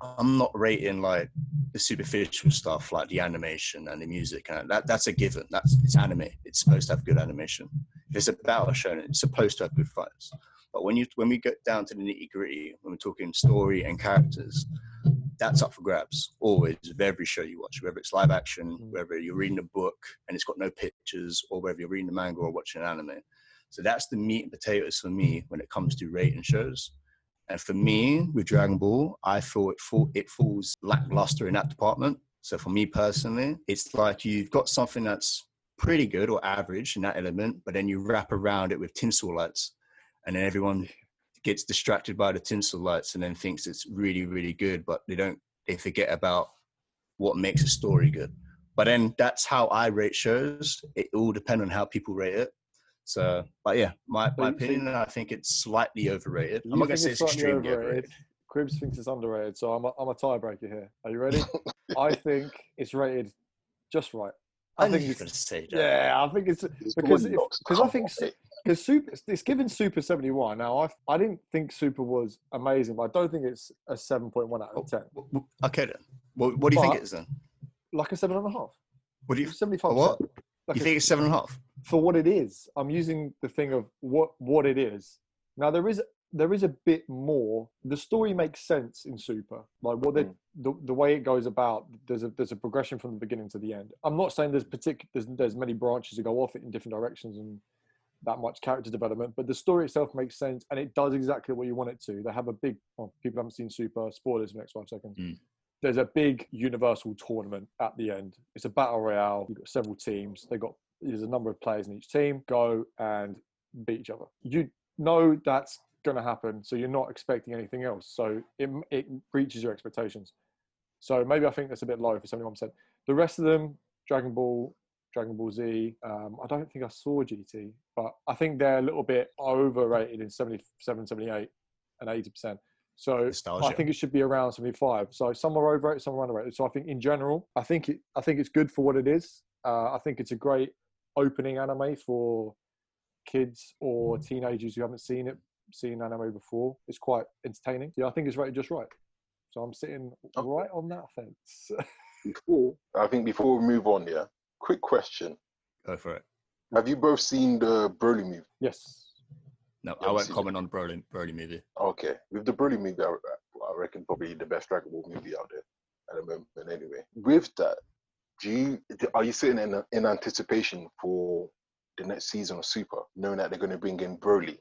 I'm not rating like the superficial stuff like the animation and the music and that that's a given. That's it's anime. It's supposed to have good animation. If it's about a show, it's supposed to have good fights. But when you when we get down to the nitty gritty, when we're talking story and characters, that's up for grabs always with every show you watch, whether it's live action, mm. whether you're reading a book and it's got no pictures, or whether you're reading the manga or watching an anime. So that's the meat and potatoes for me when it comes to rating shows. And for me, with Dragon Ball, I feel it, fall, it falls lackluster in that department. So for me personally, it's like you've got something that's pretty good or average in that element, but then you wrap around it with tinsel lights, and then everyone gets distracted by the tinsel lights and then thinks it's really, really good, but they don't. They forget about what makes a story good. But then that's how I rate shows. It all depends on how people rate it. So, hmm. but yeah, my, my opinion, I think it's slightly overrated. I'm not gonna say it's extremely overrated. Cribs thinks it's underrated, so I'm a, I'm a tiebreaker here. Are you ready? I think it's rated just right. I I think it's gonna say that. yeah. I think it's It's because if- I think on, s- mate. Because Super it's given Super 71. Now I I didn't think Super was amazing, but I don't think it's a 7.1 out of 10. W- w- Okay then. What, what do you think it is then? Like a seven and a half. What do you? 75. what? Like You a- think it's seven and a half? for what it is. I'm using the thing of what what it is. Now there is there is a bit more. The story makes sense in Super, like what they Mm. the, the way it goes about. There's a there's a progression from the beginning to the end. I'm not saying there's particular there's, there's many branches that go off it in different directions and that much character development, but the story itself makes sense and it does exactly what you want it to. They have a big. Well, people haven't seen Super. Spoilers in the next five seconds. Mm. There's a big universal tournament at the end. It's a battle royale. You've got several teams. They got there's a number of players in each team. Go and beat each other. You know that's going to happen, so you're not expecting anything else. So it it reaches your expectations. So maybe I think that's a bit low for 71%. The rest of them, Dragon Ball, Dragon Ball Z. Um, I don't think I saw GT, but I think they're a little bit overrated in 77, 78, and 80%. So I think it should be around 75. So some are overrated, some are underrated. So I think in general, I think it, I think it's good for what it is. Uh, I think it's a great opening anime for kids or teenagers who haven't seen it, seen anime before. It's quite entertaining. Yeah, I think it's rated just right. So I'm sitting right on that fence. Before, I think before we move on, yeah. Quick question: Go for it. Have you both seen the Broly movie? yes. No, Yeah, I won't see. comment on the Broly, Broly movie. Okay, with the Broly movie, I, I reckon probably the best Dragon Ball movie out there at the moment. Anyway, with that, do you are you sitting in in anticipation for the next season of Super, knowing that they're going to bring in Broly,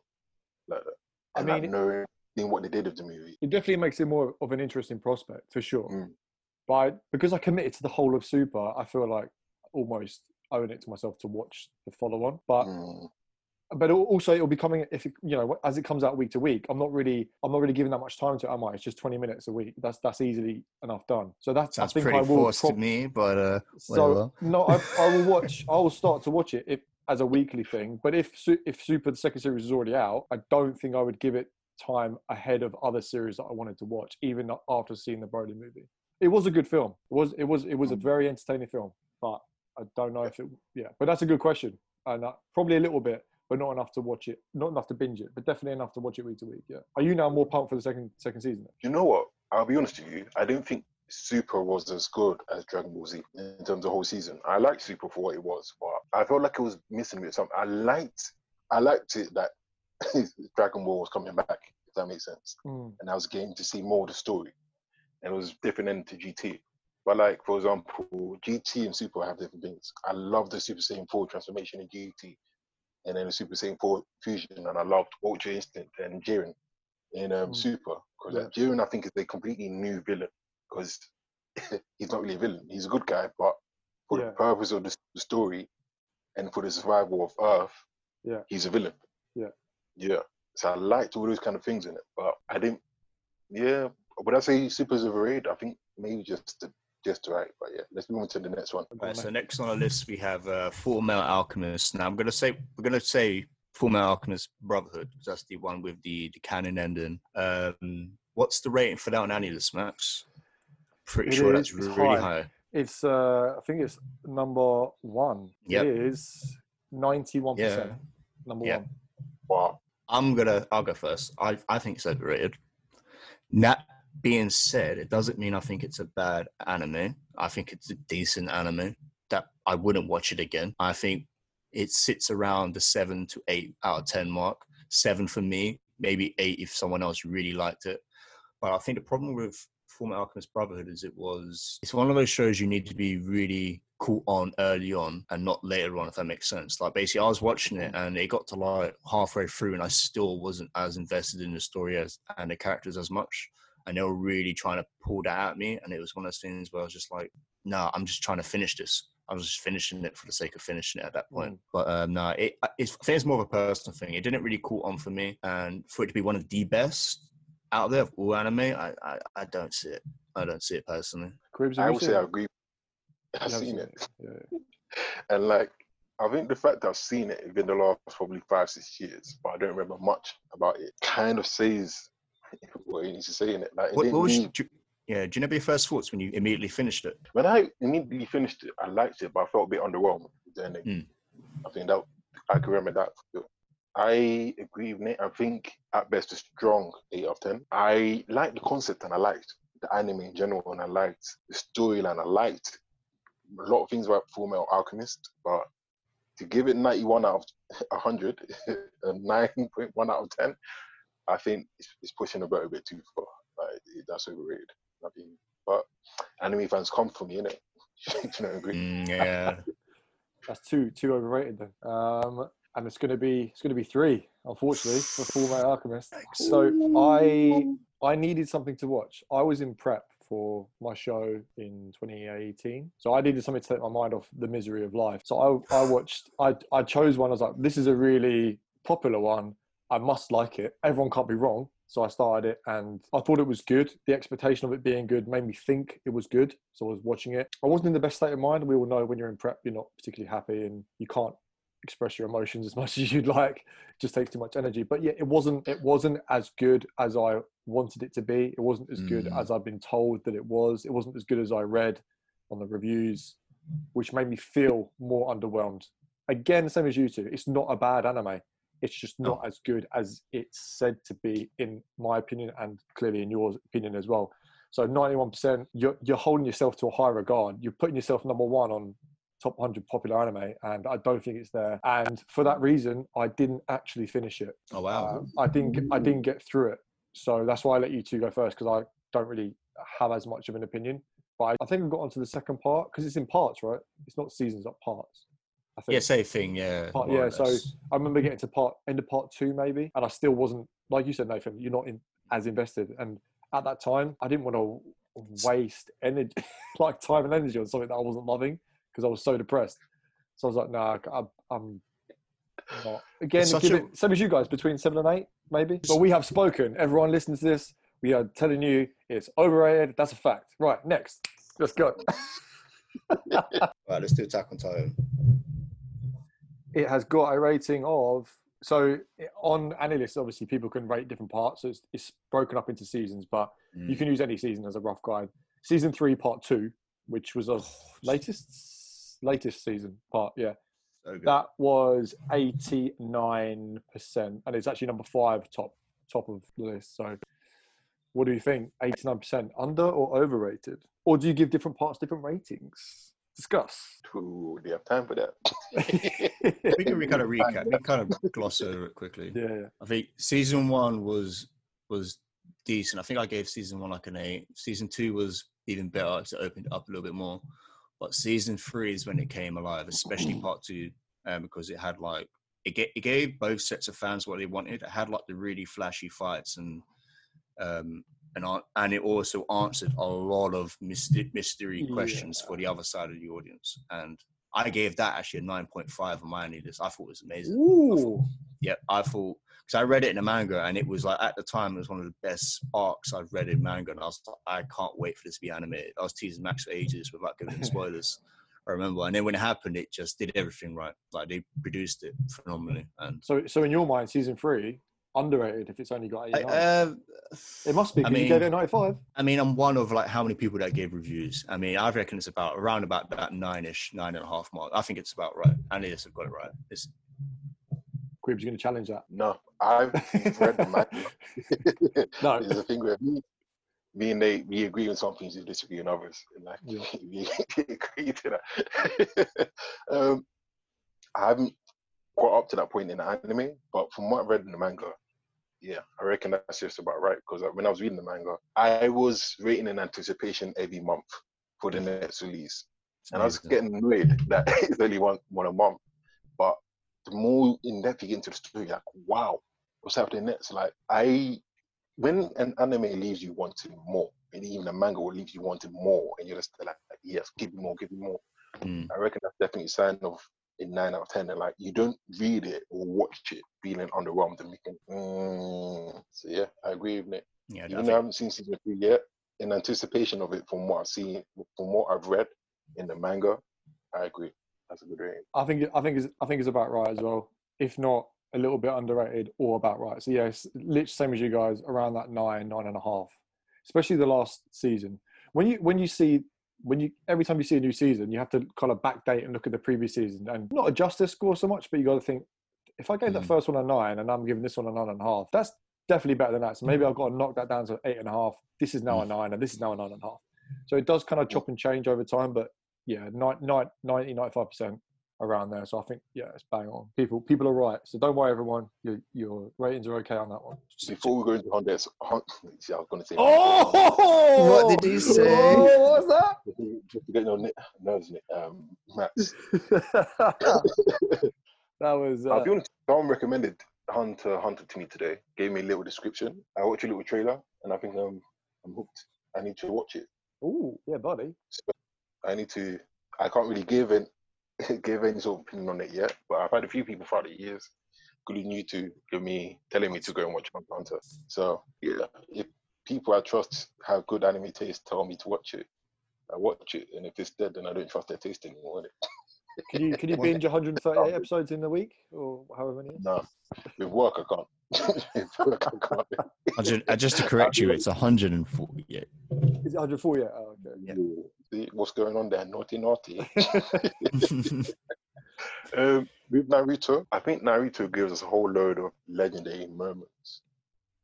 like that, I and like, mean- knowing seeing what they did of the movie? It definitely makes it more of an interesting prospect for sure. Mm. But I, because I committed to the whole of Super, I feel like almost own it to myself to watch the follow on. But Mm, but also it'll be coming if it, you know as it comes out week to week. I'm not really I'm not really giving that much time to it, am I? It's just 20 minutes a week. That's that's easily enough done. So that's Sounds I think pretty I will forced prob- to me, but uh, So no, I, I will watch. I will start to watch it if, as a weekly thing. But if if Super the second series is already out, I don't think I would give it time ahead of other series that I wanted to watch, even after seeing the Broly movie. It was a good film. It was it was it was a very entertaining film, but I don't know if it. Yeah, but that's a good question, and uh, probably a little bit, but not enough to watch it. Not enough to binge it, but definitely enough to watch it week to week. Yeah. Are you now more pumped for the second second season? you know what? I'll be honest with you. I don't think Super was as good as Dragon Ball Z in terms of the whole season. I liked Super for what it was, but I felt like it was missing with something. I liked, I liked it that Dragon Ball was coming back. If that makes sense. Mm. and I was getting to see more of the story. And it was different end to GT. But like for example, GT and Super have different things. I love the Super Saiyan 4 transformation in GT and then the Super Saiyan 4 fusion and I loved Ultra Instinct and Jiren in um, Mm. Super. Because Yeah. Jiren I think is a completely new villain because he's not really a villain. He's a good guy, but for Yeah. the purpose of the, the story and for the survival of Earth, Yeah. he's a villain. Yeah. Yeah. So I liked all those kind of things in it, but I didn't. Yeah, would I say Super's overrated? I think maybe just the, just right. But yeah, let's move on to the next one. Go on, so mate. next on the list we have uh, Full Metal Alchemist. Now I'm gonna say we're gonna say Full Metal Alchemist Brotherhood. 'cause That's the one with the the canon ending. Um, what's the rating for that on AniList, Max? Pretty It sure is- that's it's really high. high. It's uh, I think it's number one. Yep. It is ninety-one Yeah. percent. Number Yeah. one. Wow. I'm gonna I'll go first. I I think it's overrated. That being said, it doesn't mean I think it's a bad anime. I think it's a decent anime that I wouldn't watch it again. I think it sits around the seven to eight out of ten mark. Seven for me, maybe eight if someone else really liked it. But I think the problem with Fullmetal Alchemist Brotherhood is it was it's one of those shows you need to be really caught on early on and not later on, if that makes sense. Like basically, I was watching it and it got to like halfway through, and I still wasn't as invested in the story as and the characters as much. And they were really trying to pull that out at me, and it was one of those things where I was just like, "No, I'm just trying to finish this." I was just finishing it for the sake of finishing it at that point. But um, no, it, it's, I think it's more of a personal thing. It didn't really caught on for me, and for it to be one of the best out there of all anime, I, I, I don't see it. I don't see it personally. Cribs, I have you would seen say I it? agree. I've have seen it, Yeah. and like I think the fact that I've seen it within the last probably five, six years, but I don't remember much about it, kind of says what it needs to say in it. Like, it What, what was, do, you- yeah, do you remember your first thoughts when you immediately finished it? when I immediately finished it, I liked it, but I felt a bit underwhelmed. Then Mm. I think that I can remember that. I agree with Nate. I think at best a strong eight of ten. I liked the concept and I liked the anime in general, and I liked the storyline. I liked a lot of things about Full Metal Alchemist, but to give it 91 out of 100, a 9.1 out of 10, I think it's, it's pushing a bit a bit too far. Like, that's overrated. I mean, but anime fans come for me, innit? Do you know, agree? Mm, yeah. That's too too overrated then. Um, and it's gonna be it's gonna be three, unfortunately, for Full Metal Alchemist. So I I needed something to watch. I was in prep for my show in 2018, so I needed something to take my mind off the misery of life. So I I watched. I I chose one. I was like, this is a really popular one. I must like it. Everyone can't be wrong. So I started it and I thought it was good. The expectation of it being good made me think it was good. So I was watching it. I wasn't in the best state of mind. We all know when you're in prep, you're not particularly happy and you can't express your emotions as much as you'd like. It just takes too much energy. But yeah, it wasn't it wasn't as good as I wanted it to be. It wasn't as good Mm. as I've been told that it was. It wasn't as good as I read on the reviews, which made me feel more underwhelmed. Again, same as you two. It's not a bad anime. It's just No. not as good as it's said to be, in my opinion, and clearly in your opinion as well. So 91%, you're, you're holding yourself to a high regard. You're putting yourself number one on top 100 popular anime, and I don't think it's there. And for that reason, I didn't actually finish it. Oh wow. Uh, I didn't. I didn't get through it. So that's why I let you two go first because I don't really have as much of an opinion. But I, I think I've got onto the second part because it's in parts, right? It's not seasons, not parts. I think. yeah, same thing. Yeah. Part- yeah, so- I remember getting to part end of part two maybe, and I still wasn't like you said, Nathan. You're not in, as invested, and at that time, I didn't want to waste energy, like time and energy on something that I wasn't loving because I was so depressed. So I was like, nah, I'm, I'm not. Again, give a- it, same as you guys, between seven and eight, maybe. But we have spoken. Everyone listening to this, we are telling you it's overrated. That's a fact. Right, next, let's go. Right, let's do Attack on Titan. It has got a rating of so on AniList, obviously people can rate different parts. So it's, it's broken up into seasons, but you Mm. can use any season as a rough guide. Season three, part two, which was of latest latest season part, yeah, So that was eighty nine percent, and it's actually number five top top of the list. So, what do you think? Eighty nine percent under or overrated, or do you give different parts different ratings? Discuss. Ooh, do you have time for that? we can re- kind of recap. We kind of gloss over it quickly. Yeah, yeah. I think season one was was decent. I think I gave season one like an eight. Season two was even better because it opened it up a little bit more. But season three is when it came alive, especially part two, um, because it had like it, ga- it gave both sets of fans what they wanted. It had like the really flashy fights and um, and an- and it also answered a lot of mystery, mystery questions for the other side of the audience. And I gave that actually a nine point five on my list. I thought it was amazing. Ooh. Yep, I thought because I read it in a manga and it was like at the time it was one of the best arcs I've read in manga, and I was like, I can't wait for this to be animated. I was teasing Max for ages without giving him spoilers. I remember, and then when it happened, it just did everything right. Like they produced it phenomenally, and So, so in your mind, season three underrated if it's only got I, 89. uh, it must be. I 'cause you gave it a 95. I mean, I'm one of like how many people that gave reviews. I mean, I reckon it's about around about that nine-ish, nine and a half mark. I think it's about right. And yes, I've got it right. It's Quib's going to challenge that. No, I've read the manga. No. There's a thing where me, me and they we agree on some things, we disagree on others. And like Yeah. we agree to that. um, I haven't got up to that point in the anime, but from what I've read in the manga, yeah, I reckon that's just about right. Because when I was reading the manga, I was waiting in anticipation every month for the next release, and I was getting annoyed that it's only one one a month. But the more in depth you get into the story, like wow, what's happening next? Like I, when an anime leaves you wanting more, and even a manga will leave you wanting more, and you're just like, yes, give me more, give me more. Mm. I reckon that's definitely a sign of a nine out of ten. And like you don't read it or watch it feeling underwhelmed and thinking, mm. so yeah, I agree with Nick. Yeah, I Even though I haven't seen season three yet, in anticipation of it, from what I've seen, from what I've read in the manga, I agree. That's a good rating. I think I think it's I think it's about right as well. If not a little bit underrated or about right. So yes, literally same as you guys, around that nine, nine and a half. Especially the last season. When you when you see when you every time you see a new season, you have to kind of backdate and look at the previous season and not adjust their score so much, but you got to think if I gave that Mm. first one a nine and I'm giving this one a nine and a half, that's definitely better than that. So maybe I've got to knock that down to eight and a half. This is now a nine, and this is now a nine and a half. So it does kind of chop and change over time, but yeah, nine, nine, 90, 95% around there. So I think, yeah, it's bang on. People people are right. So don't worry, everyone. Your, your ratings are okay on that one. Before we go into Hondas, see, I was going to say. Oh! What did he say? Oh, what was Just to get your ni- nerves, Nick. Um, Max. that? that was. I'll Uh, be honest. Someone recommended Hunter Hunter to me today. Gave me a little description. I watched a little trailer, and I think um, I'm hooked. I need to watch it. ooh, yeah, buddy. So I need to. I can't really give an, give any sort of opinion on it yet, but I've had a few people throughout the years, including you two, give me telling me to go and watch Hunter. So yeah, if people I trust have good anime taste, tell me to watch it. I watch it, and if it's dead, then I don't trust their taste anymore. Can you can you binge 138 um, episodes in a week or however many? No, with work I can't. With work I can't. I just, uh, to correct you, it's 148. Is it 148? Oh, okay. Yeah. See what's going on there? Naughty, naughty. Um, with Naruto, I think Naruto gives us a whole load of legendary moments,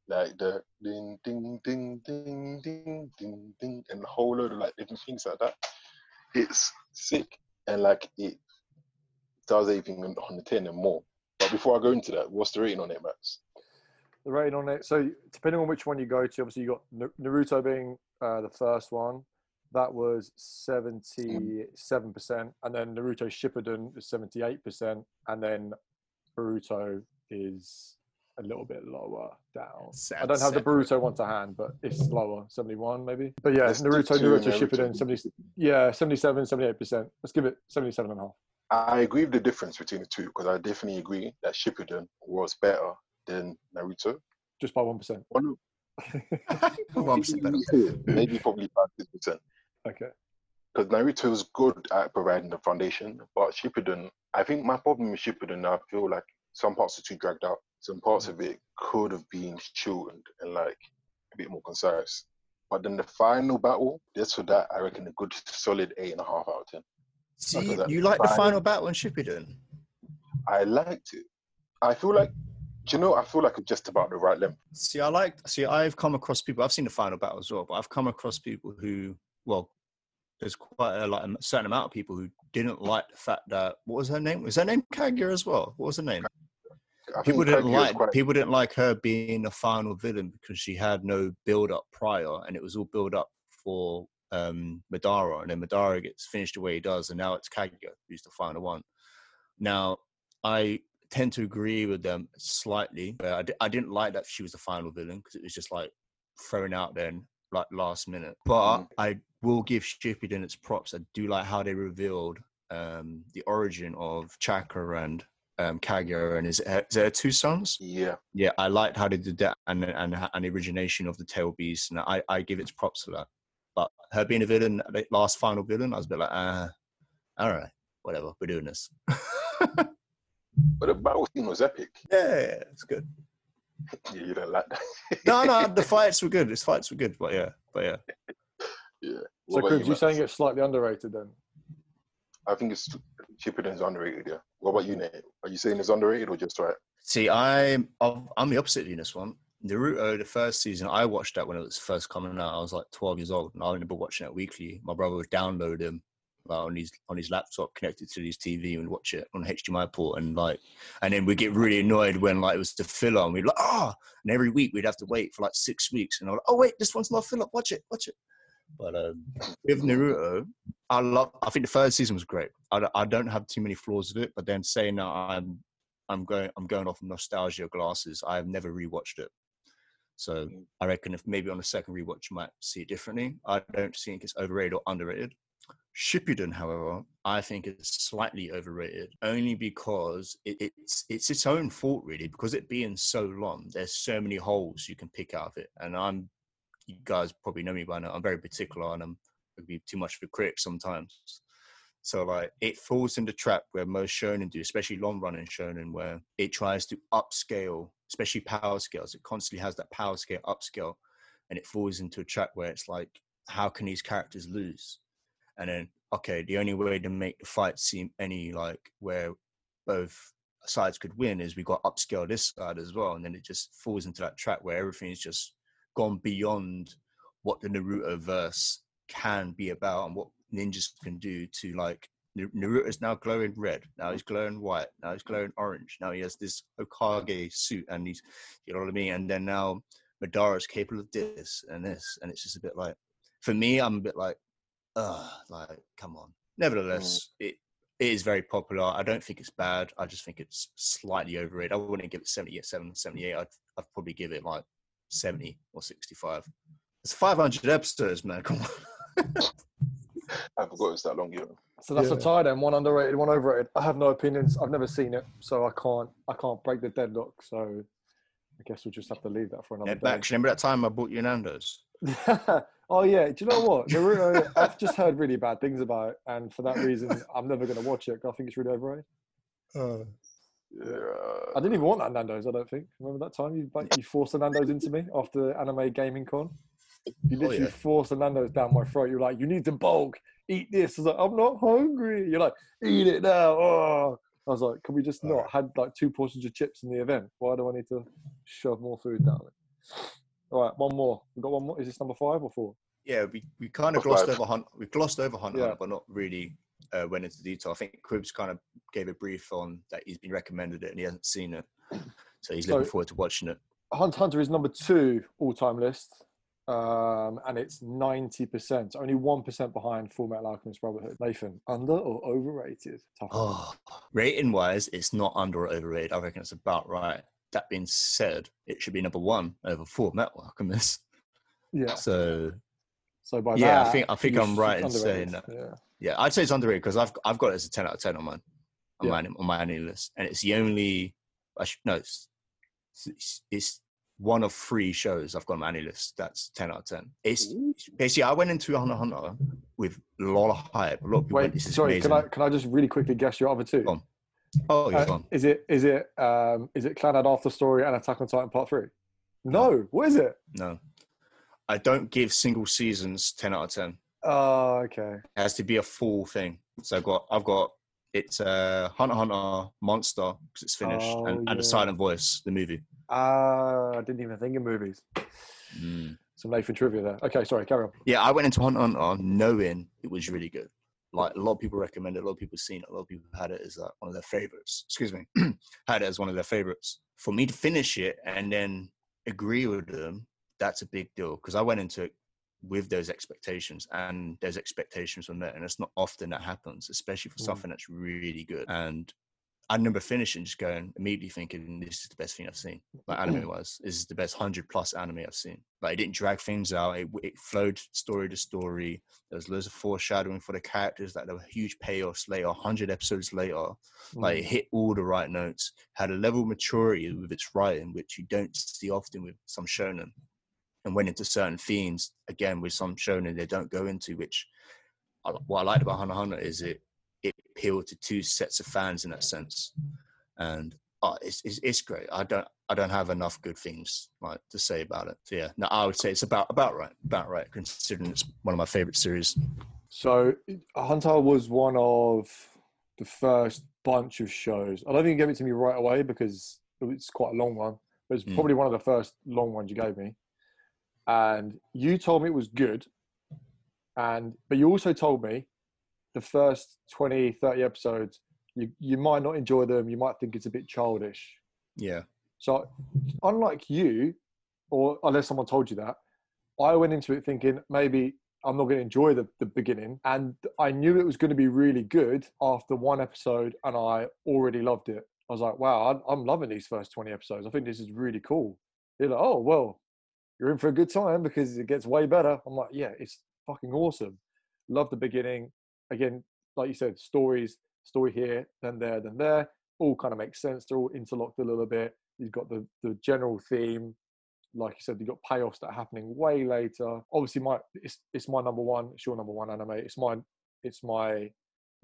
like the ding ding ding ding ding ding ding, and a whole load of like different things like that. It's sick, and like it does everything on on the ten and more. But before I go into that, what's the rating on it, Max? The rating on it. So depending on which one you go to, obviously you got Naruto being uh, the first one. That was seventy-seven percent, and then Naruto Shippuden is seventy-eight percent, and then Boruto is a little bit lower down. I don't have the Boruto one to hand, but it's lower, seventy-one maybe. But yeah, Let's Naruto, two Naruto, Naruto. Shippuden, 70, yeah, 77, 78 percent. Let's give it 77 and a half. I agree with the difference between the two because I definitely agree that Shippuden was better than Naruto. just by one percent. One, One percent maybe probably five six percent. Okay. because Naruto was good at providing the foundation, but Shippuden, I think my problem with Shippuden, I feel like some parts are too dragged out. Some parts of it could have been shortened and like a bit more concise. But then the final battle, just for that, I reckon a good solid eight and a half out of ten. See, Because you like the final battle in Shippuden? I liked it. I feel like, do you know, I feel like it's just about the right length. See, I like. See, I've come across people. I've seen the final battle as well, but I've come across people who, well, there's quite a, like, a certain amount of people who didn't like the fact that what was her name? Was her name Kaguya as well? What was her name? People didn't like. quite- People didn't like her being the final villain because she had no build up prior, and it was all build up for um, Madara, and then Madara gets finished the way he does, and now it's Kaguya who's the final one. Now, I tend to agree with them slightly. Uh, I, didn't like that she was the final villain because it was just like thrown out then, like last minute. But Mhm. I will give Shippuden its props. I do like how they revealed um, the origin of Chakra and um, Kaguya and his, is there two sons? Yeah, Yeah, I liked how they did that and and and the origination of the tail beast, and I, I give its props for that. But her being a villain, last final villain, I was a bit like, ah, all right, whatever, we're doing this. but the battle scene was epic. yeah, it's good. Yeah, you don't like that. No, no, the fights were good. His fights were good, but yeah, but yeah. yeah. So, What about Cribs, you Max? saying it's slightly underrated then? I think it's Shippuden's underrated. Yeah. What about you, Nate? Are you saying it's underrated or just right? See, I'm I'm I'm the opposite of you in this one. Naruto, the first season, I watched that when it was first coming out. I was like 12 years old, and I remember watching it weekly. My brother would download him like, on his on his laptop, connected to his TV, and watch it on HDMI port. And like, and then we get really annoyed when like it was the fill and we'd like, ah, and every week we'd have to wait for like six weeks, and I'm like, oh wait, this one's not filler. Watch it, watch it. But um, with Naruto, I love. I think the first season was great. I, don't- I don't have too many flaws with it, but then saying that I'm I'm going I'm going off nostalgia glasses. I've never rewatched it, so I reckon if maybe on a second rewatch you might see it differently. I don't think it's overrated or underrated. Shippuden, however, I think is slightly overrated, only because it, it's it's its own fault really. Because it being so long, there's so many holes you can pick out of it, and I'm you guys probably know me by now. I'm very particular, and I'm be too much of a critic sometimes. So like it falls into trap where most shonen do, especially long running shonen, where it tries to upscale, especially power scales. It constantly has that power scale upscale, and it falls into a trap where it's like, how can these characters lose? And then okay, the only way to make the fight seem any like where both sides could win is we got upscale this side as well, and then it just falls into that trap where everything's just gone beyond what the Naruto verse can be about and what ninjas can do to like Naruto is now glowing red. Now he's glowing white. Now he's glowing orange. Now he has this Okage suit, and he's, you know what I mean. And then now Madara is capable of this and this, and it's just a bit like, for me, I'm a bit like, uh, like come on. Nevertheless, mm. it it is very popular. I don't think it's bad. I just think it's slightly overrated. I wouldn't give it 77, 78. I'd I'd probably give it like 70 or 65. It's 500 episodes, man. Come on. I forgot it's that long, you So that's yeah. a tie then. One underrated, one overrated. I have no opinions. I've never seen it, so I can't. I can't break the deadlock. So I guess we'll just have to leave that for another. Yeah, day. Remember that time I bought you Nando's? oh yeah. Do you know what? Naruto, I've just heard really bad things about it, and for that reason, I'm never going to watch it. I think it's really overrated. Uh, yeah. I didn't even want that Nando's. I don't think. Remember that time you you forced the Nando's into me after Anime Gaming Con? You literally oh, yeah. forced the Nando's down my throat. You're like, you need to bulk, eat this. I was like, I'm not hungry. You're like, eat it now. Oh. I was like, can we just not had like two portions of chips in the event? Why do I need to shove more food down it? All right, one more. We got one more. Is this number five or four? Yeah, we, we kind of glossed over Hunt. We glossed over Hunt, yeah. Hunt, but not really uh, went into detail. I think Cribs kind of gave a brief on that he's been recommended it and he hasn't seen it, so he's looking forward to watching it. Hunt Hunter is number two all time list um, and it's 90%, only 1% behind Full Metal Alchemist Brotherhood. Nathan, under or overrated? Tough oh, rating wise, it's not under or overrated. I reckon it's about right. That being said, it should be number one over Full Metal Alchemist. Yeah. So, so by yeah, that, I think I think I'm right in saying that. Yeah. yeah, I'd say it's underrated because I've I've got it as a 10 out of 10 on mine on yeah. my on my annual list, and it's the only. I should, no, it's, it's, it's one of three shows I've got on my list that's 10 out of 10. It's basically, I went into Hunter Hunter with a lot of hype. A lot of people Wait, went, this is sorry, amazing. can I, can I just really quickly guess your other two? Oh, yeah, uh, Is it, is it, um, is it Clannad After Story and Attack on Titan Part 3? No. What is it? No. I don't give single seasons 10 out of 10. Oh, okay. It has to be a full thing. So I've got, I've got, it's uh, Hunter Hunter Monster because it's finished, oh, and, yeah. and a Silent Voice, the movie. Ah, I didn't even think of movies. Mm. Some Nathan trivia there. Okay, sorry, carry on. Yeah, I went into Hunt Hunter knowing it was really good. Like a lot of people recommend it, a lot of people seen it, a lot of people had it as like one of their favorites. Excuse me, had it as one of their favorites. For me to finish it and then agree with them, that's a big deal because I went into it with those expectations and those expectations were met and it's not often that happens especially for mm. something that's really good and I remember finishing just going immediately thinking this is the best thing I've seen. Like anime was, this is the best hundred plus anime I've seen. Like it didn't drag things out. It, it flowed story to story. There was loads of foreshadowing for the characters. Like there were huge payoffs later, hundred episodes later. Like it mm. hit all the right notes. Had a level of maturity with its writing, which you don't see often with some shonen. And went into certain themes again with some shonen they don't go into. Which what I liked about Hunter Hunter is it it appealed to two sets of fans in that sense, and oh, it's, it's, it's great. I don't I don't have enough good things like to say about it. So yeah, no, I would say it's about about right, about right, considering it's one of my favorite series. So Hunter was one of the first bunch of shows. I don't think you gave it to me right away because it's quite a long one. But it's mm. probably one of the first long ones you gave me. And you told me it was good. And but you also told me the first 20, 30 episodes, you, you might not enjoy them. You might think it's a bit childish. Yeah. So, unlike you, or unless someone told you that, I went into it thinking maybe I'm not going to enjoy the, the beginning. And I knew it was going to be really good after one episode, and I already loved it. I was like, wow, I'm loving these first 20 episodes. I think this is really cool. You're like, oh, well, you're in for a good time because it gets way better. I'm like, yeah, it's fucking awesome. Love the beginning again, like you said, stories, story here, then there, then there, all kind of makes sense. They're all interlocked a little bit. You've got the the general theme, like you said, you've got payoffs that are happening way later. Obviously, my it's it's my number one. It's your number one anime. It's my it's my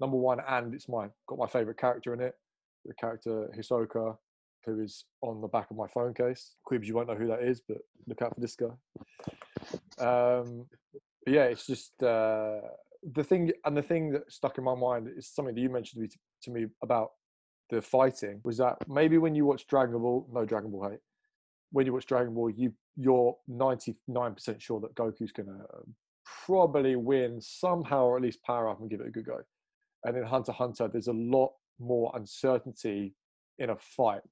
number one, and it's my got my favorite character in it. The character Hisoka, who is on the back of my phone case. Quibs, you won't know who that is, but look out for this guy. Um, but yeah, it's just uh, the thing, and the thing that stuck in my mind is something that you mentioned to me, to me about the fighting was that maybe when you watch Dragon Ball, no Dragon Ball hate, when you watch Dragon Ball, you you're 99% sure that Goku's gonna um, probably win somehow or at least power up and give it a good go. And in Hunter Hunter, there's a lot more uncertainty in a fight.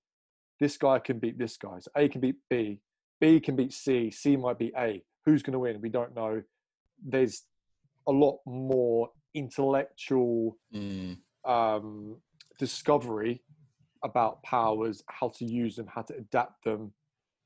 This guy can beat this guy. So A can beat B. B can beat C. C might beat A. Who's going to win? We don't know. There's a lot more intellectual Mm. um, discovery about powers, how to use them, how to adapt them,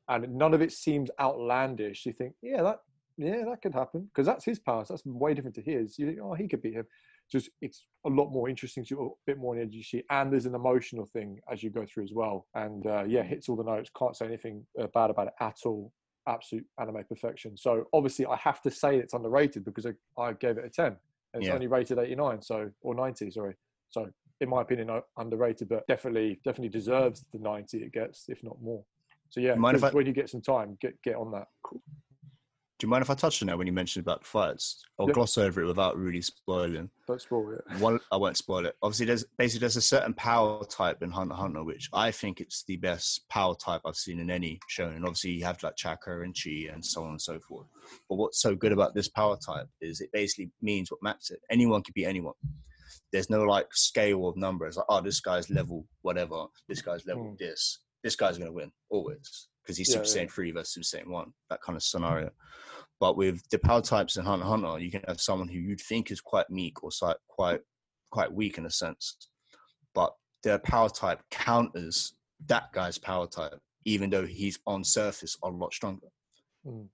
and none of it seems outlandish. You think, yeah, that yeah, that could happen because that's his powers. That's way different to his. You think, oh, he could beat him. Just it's a lot more interesting to you, a bit more on the edge of your seat, and there's an emotional thing as you go through as well. And uh, yeah, hits all the notes. Can't say anything uh, bad about it at all. Absolute anime perfection. So obviously, I have to say it's underrated because I, I gave it a ten, and it's Yeah. only rated 89, so or 90, sorry. So in my opinion, uh, underrated, but definitely definitely deserves the 90 it gets, if not more. So yeah, I- when you get some time, get get on that. Do you mind if I touch on that when you mentioned about the fights? I'll Yeah. gloss over it without really spoiling. Don't spoil it. One, I won't spoil it. Obviously, there's basically there's a certain power type in Hunter Hunter, which I think it's the best power type I've seen in any show. And obviously, you have like Chakra and Chi and so on and so forth. But what's so good about this power type is it basically means what Matt said: anyone can be anyone. There's no like scale of numbers. Like, oh, this guy's level whatever. This guy's level Mm. this. This guy's gonna win always because he's Yeah, Super yeah. Saiyan three versus Super Saiyan one. That kind of scenario. But with the power types in Hunter Hunter, you can have someone who you'd think is quite meek or quite quite weak in a sense, but their power type counters that guy's power type, even though he's on surface a lot stronger. Mm.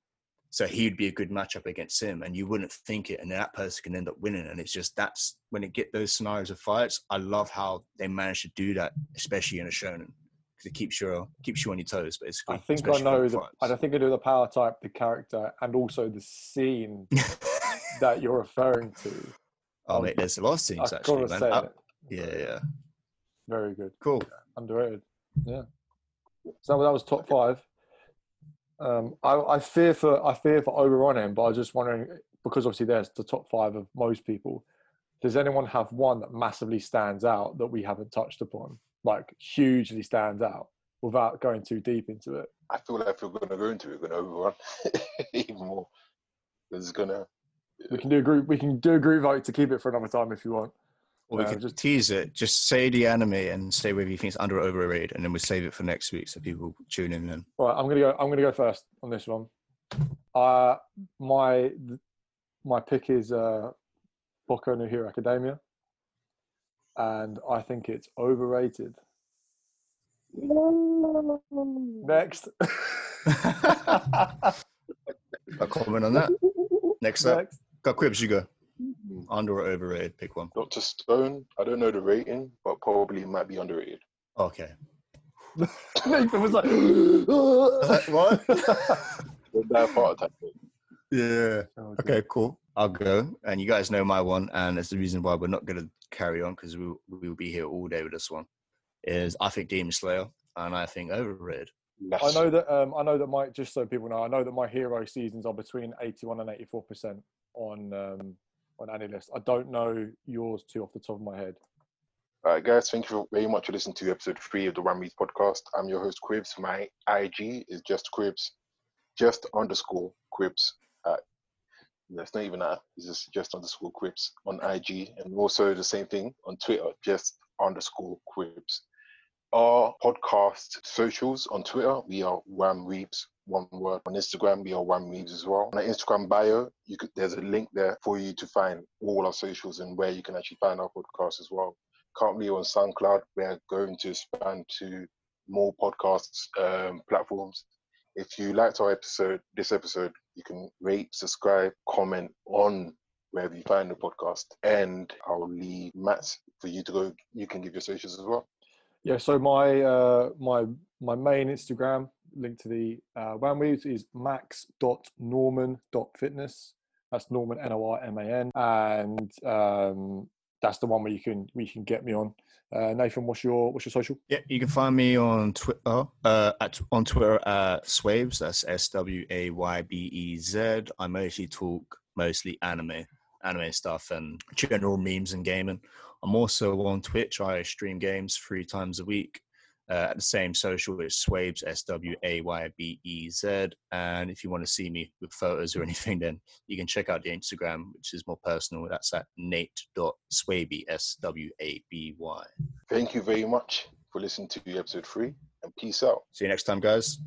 So he'd be a good matchup against him, and you wouldn't think it, and that person can end up winning. And it's just that's when it get those scenarios of fights. I love how they manage to do that, especially in a shonen, because it keeps you keeps you on your toes. Basically, I think I know the fights. I think I know the power type, the character, and also the scene that you're referring to. oh Um, mate, there's a lot of scenes I actually, man. I- yeah, yeah, Very good. cool. underrated. Yeah. So that was top five. Um, I, I fear for I fear for overrun him, but I was just wondering because obviously there's the top five of most people. Does anyone have one that massively stands out that we haven't touched upon, like hugely stands out, without going too deep into it? I feel like if we're going to go into it, we're going to overrun even more. It's going to. We can do a group. We can do a group vote to keep it for another time if you want. Or we Uh, could just- tease it. Just say the anime and say whether you think it's under or overrated, and then we save it for next week so people tune in. Then Right, I'm gonna go. I'm gonna go first on this one. Uh, my my pick is uh, Boku no Hero Academia, and I think it's overrated. Next. a comment on that. Next up, Next. got Quibs. You go mm-hmm. under or overrated. Pick one. Dr. Stone, I don't know the rating, but probably might be underrated. Okay. Nathan was like, what? The bad part type yeah. Oh, Okay. Cool. I'll go. And you guys know my one, and it's the reason why we're not going to carry on because we we will be here all day with this one. Is I think Demon Slayer, and I think overrated. I know that. Um, I know that my just so people know, I know that my hero seasons are between eighty-one and eighty-four percent on um, on AniList. I don't know yours two off the top of my head. All right, guys, thank you very much for listening to episode three of the One Reads podcast. I'm your host, Quibs. My IG is just Quibs, just underscore Quibs. That's not even that. It's just just underscore Quibs on IG, and also the same thing on Twitter, just underscore Quibs. Our podcast socials on Twitter, we are Wham Reeves, one word. On Instagram, we are Wham Reeves as well. On our Instagram bio, you could there's a link there for you to find all our socials and where you can actually find our podcast as well currently on SoundCloud. We're going to expand to more podcasts um, platforms. If you liked our episode, this episode, you can rate, subscribe, comment on wherever you find the podcast, and I'll leave Matt for you to go. You can give your socials as well. Yeah, so my uh, my my main Instagram link to the uh, Whamweaves is max.norman.fitness. That's Norman N O R M A N, and um, that's the one where you can you can get me on. Uh, Nathan, what's your what's your social? Yeah, you can find me on Twitter uh, at on Twitter at Swaybez. That's S W A Y B E Z. I mostly talk mostly anime, anime stuff, and general memes and gaming. I'm also on Twitch. I stream games three times a week. Uh, at the same social, it's Swaybez, S W A Y B E Z. And if you want to see me with photos or anything, then you can check out the Instagram, which is more personal. That's at nate.swaby, S W A B Y. Thank you very much for listening to episode three, and peace out. See you next time, guys.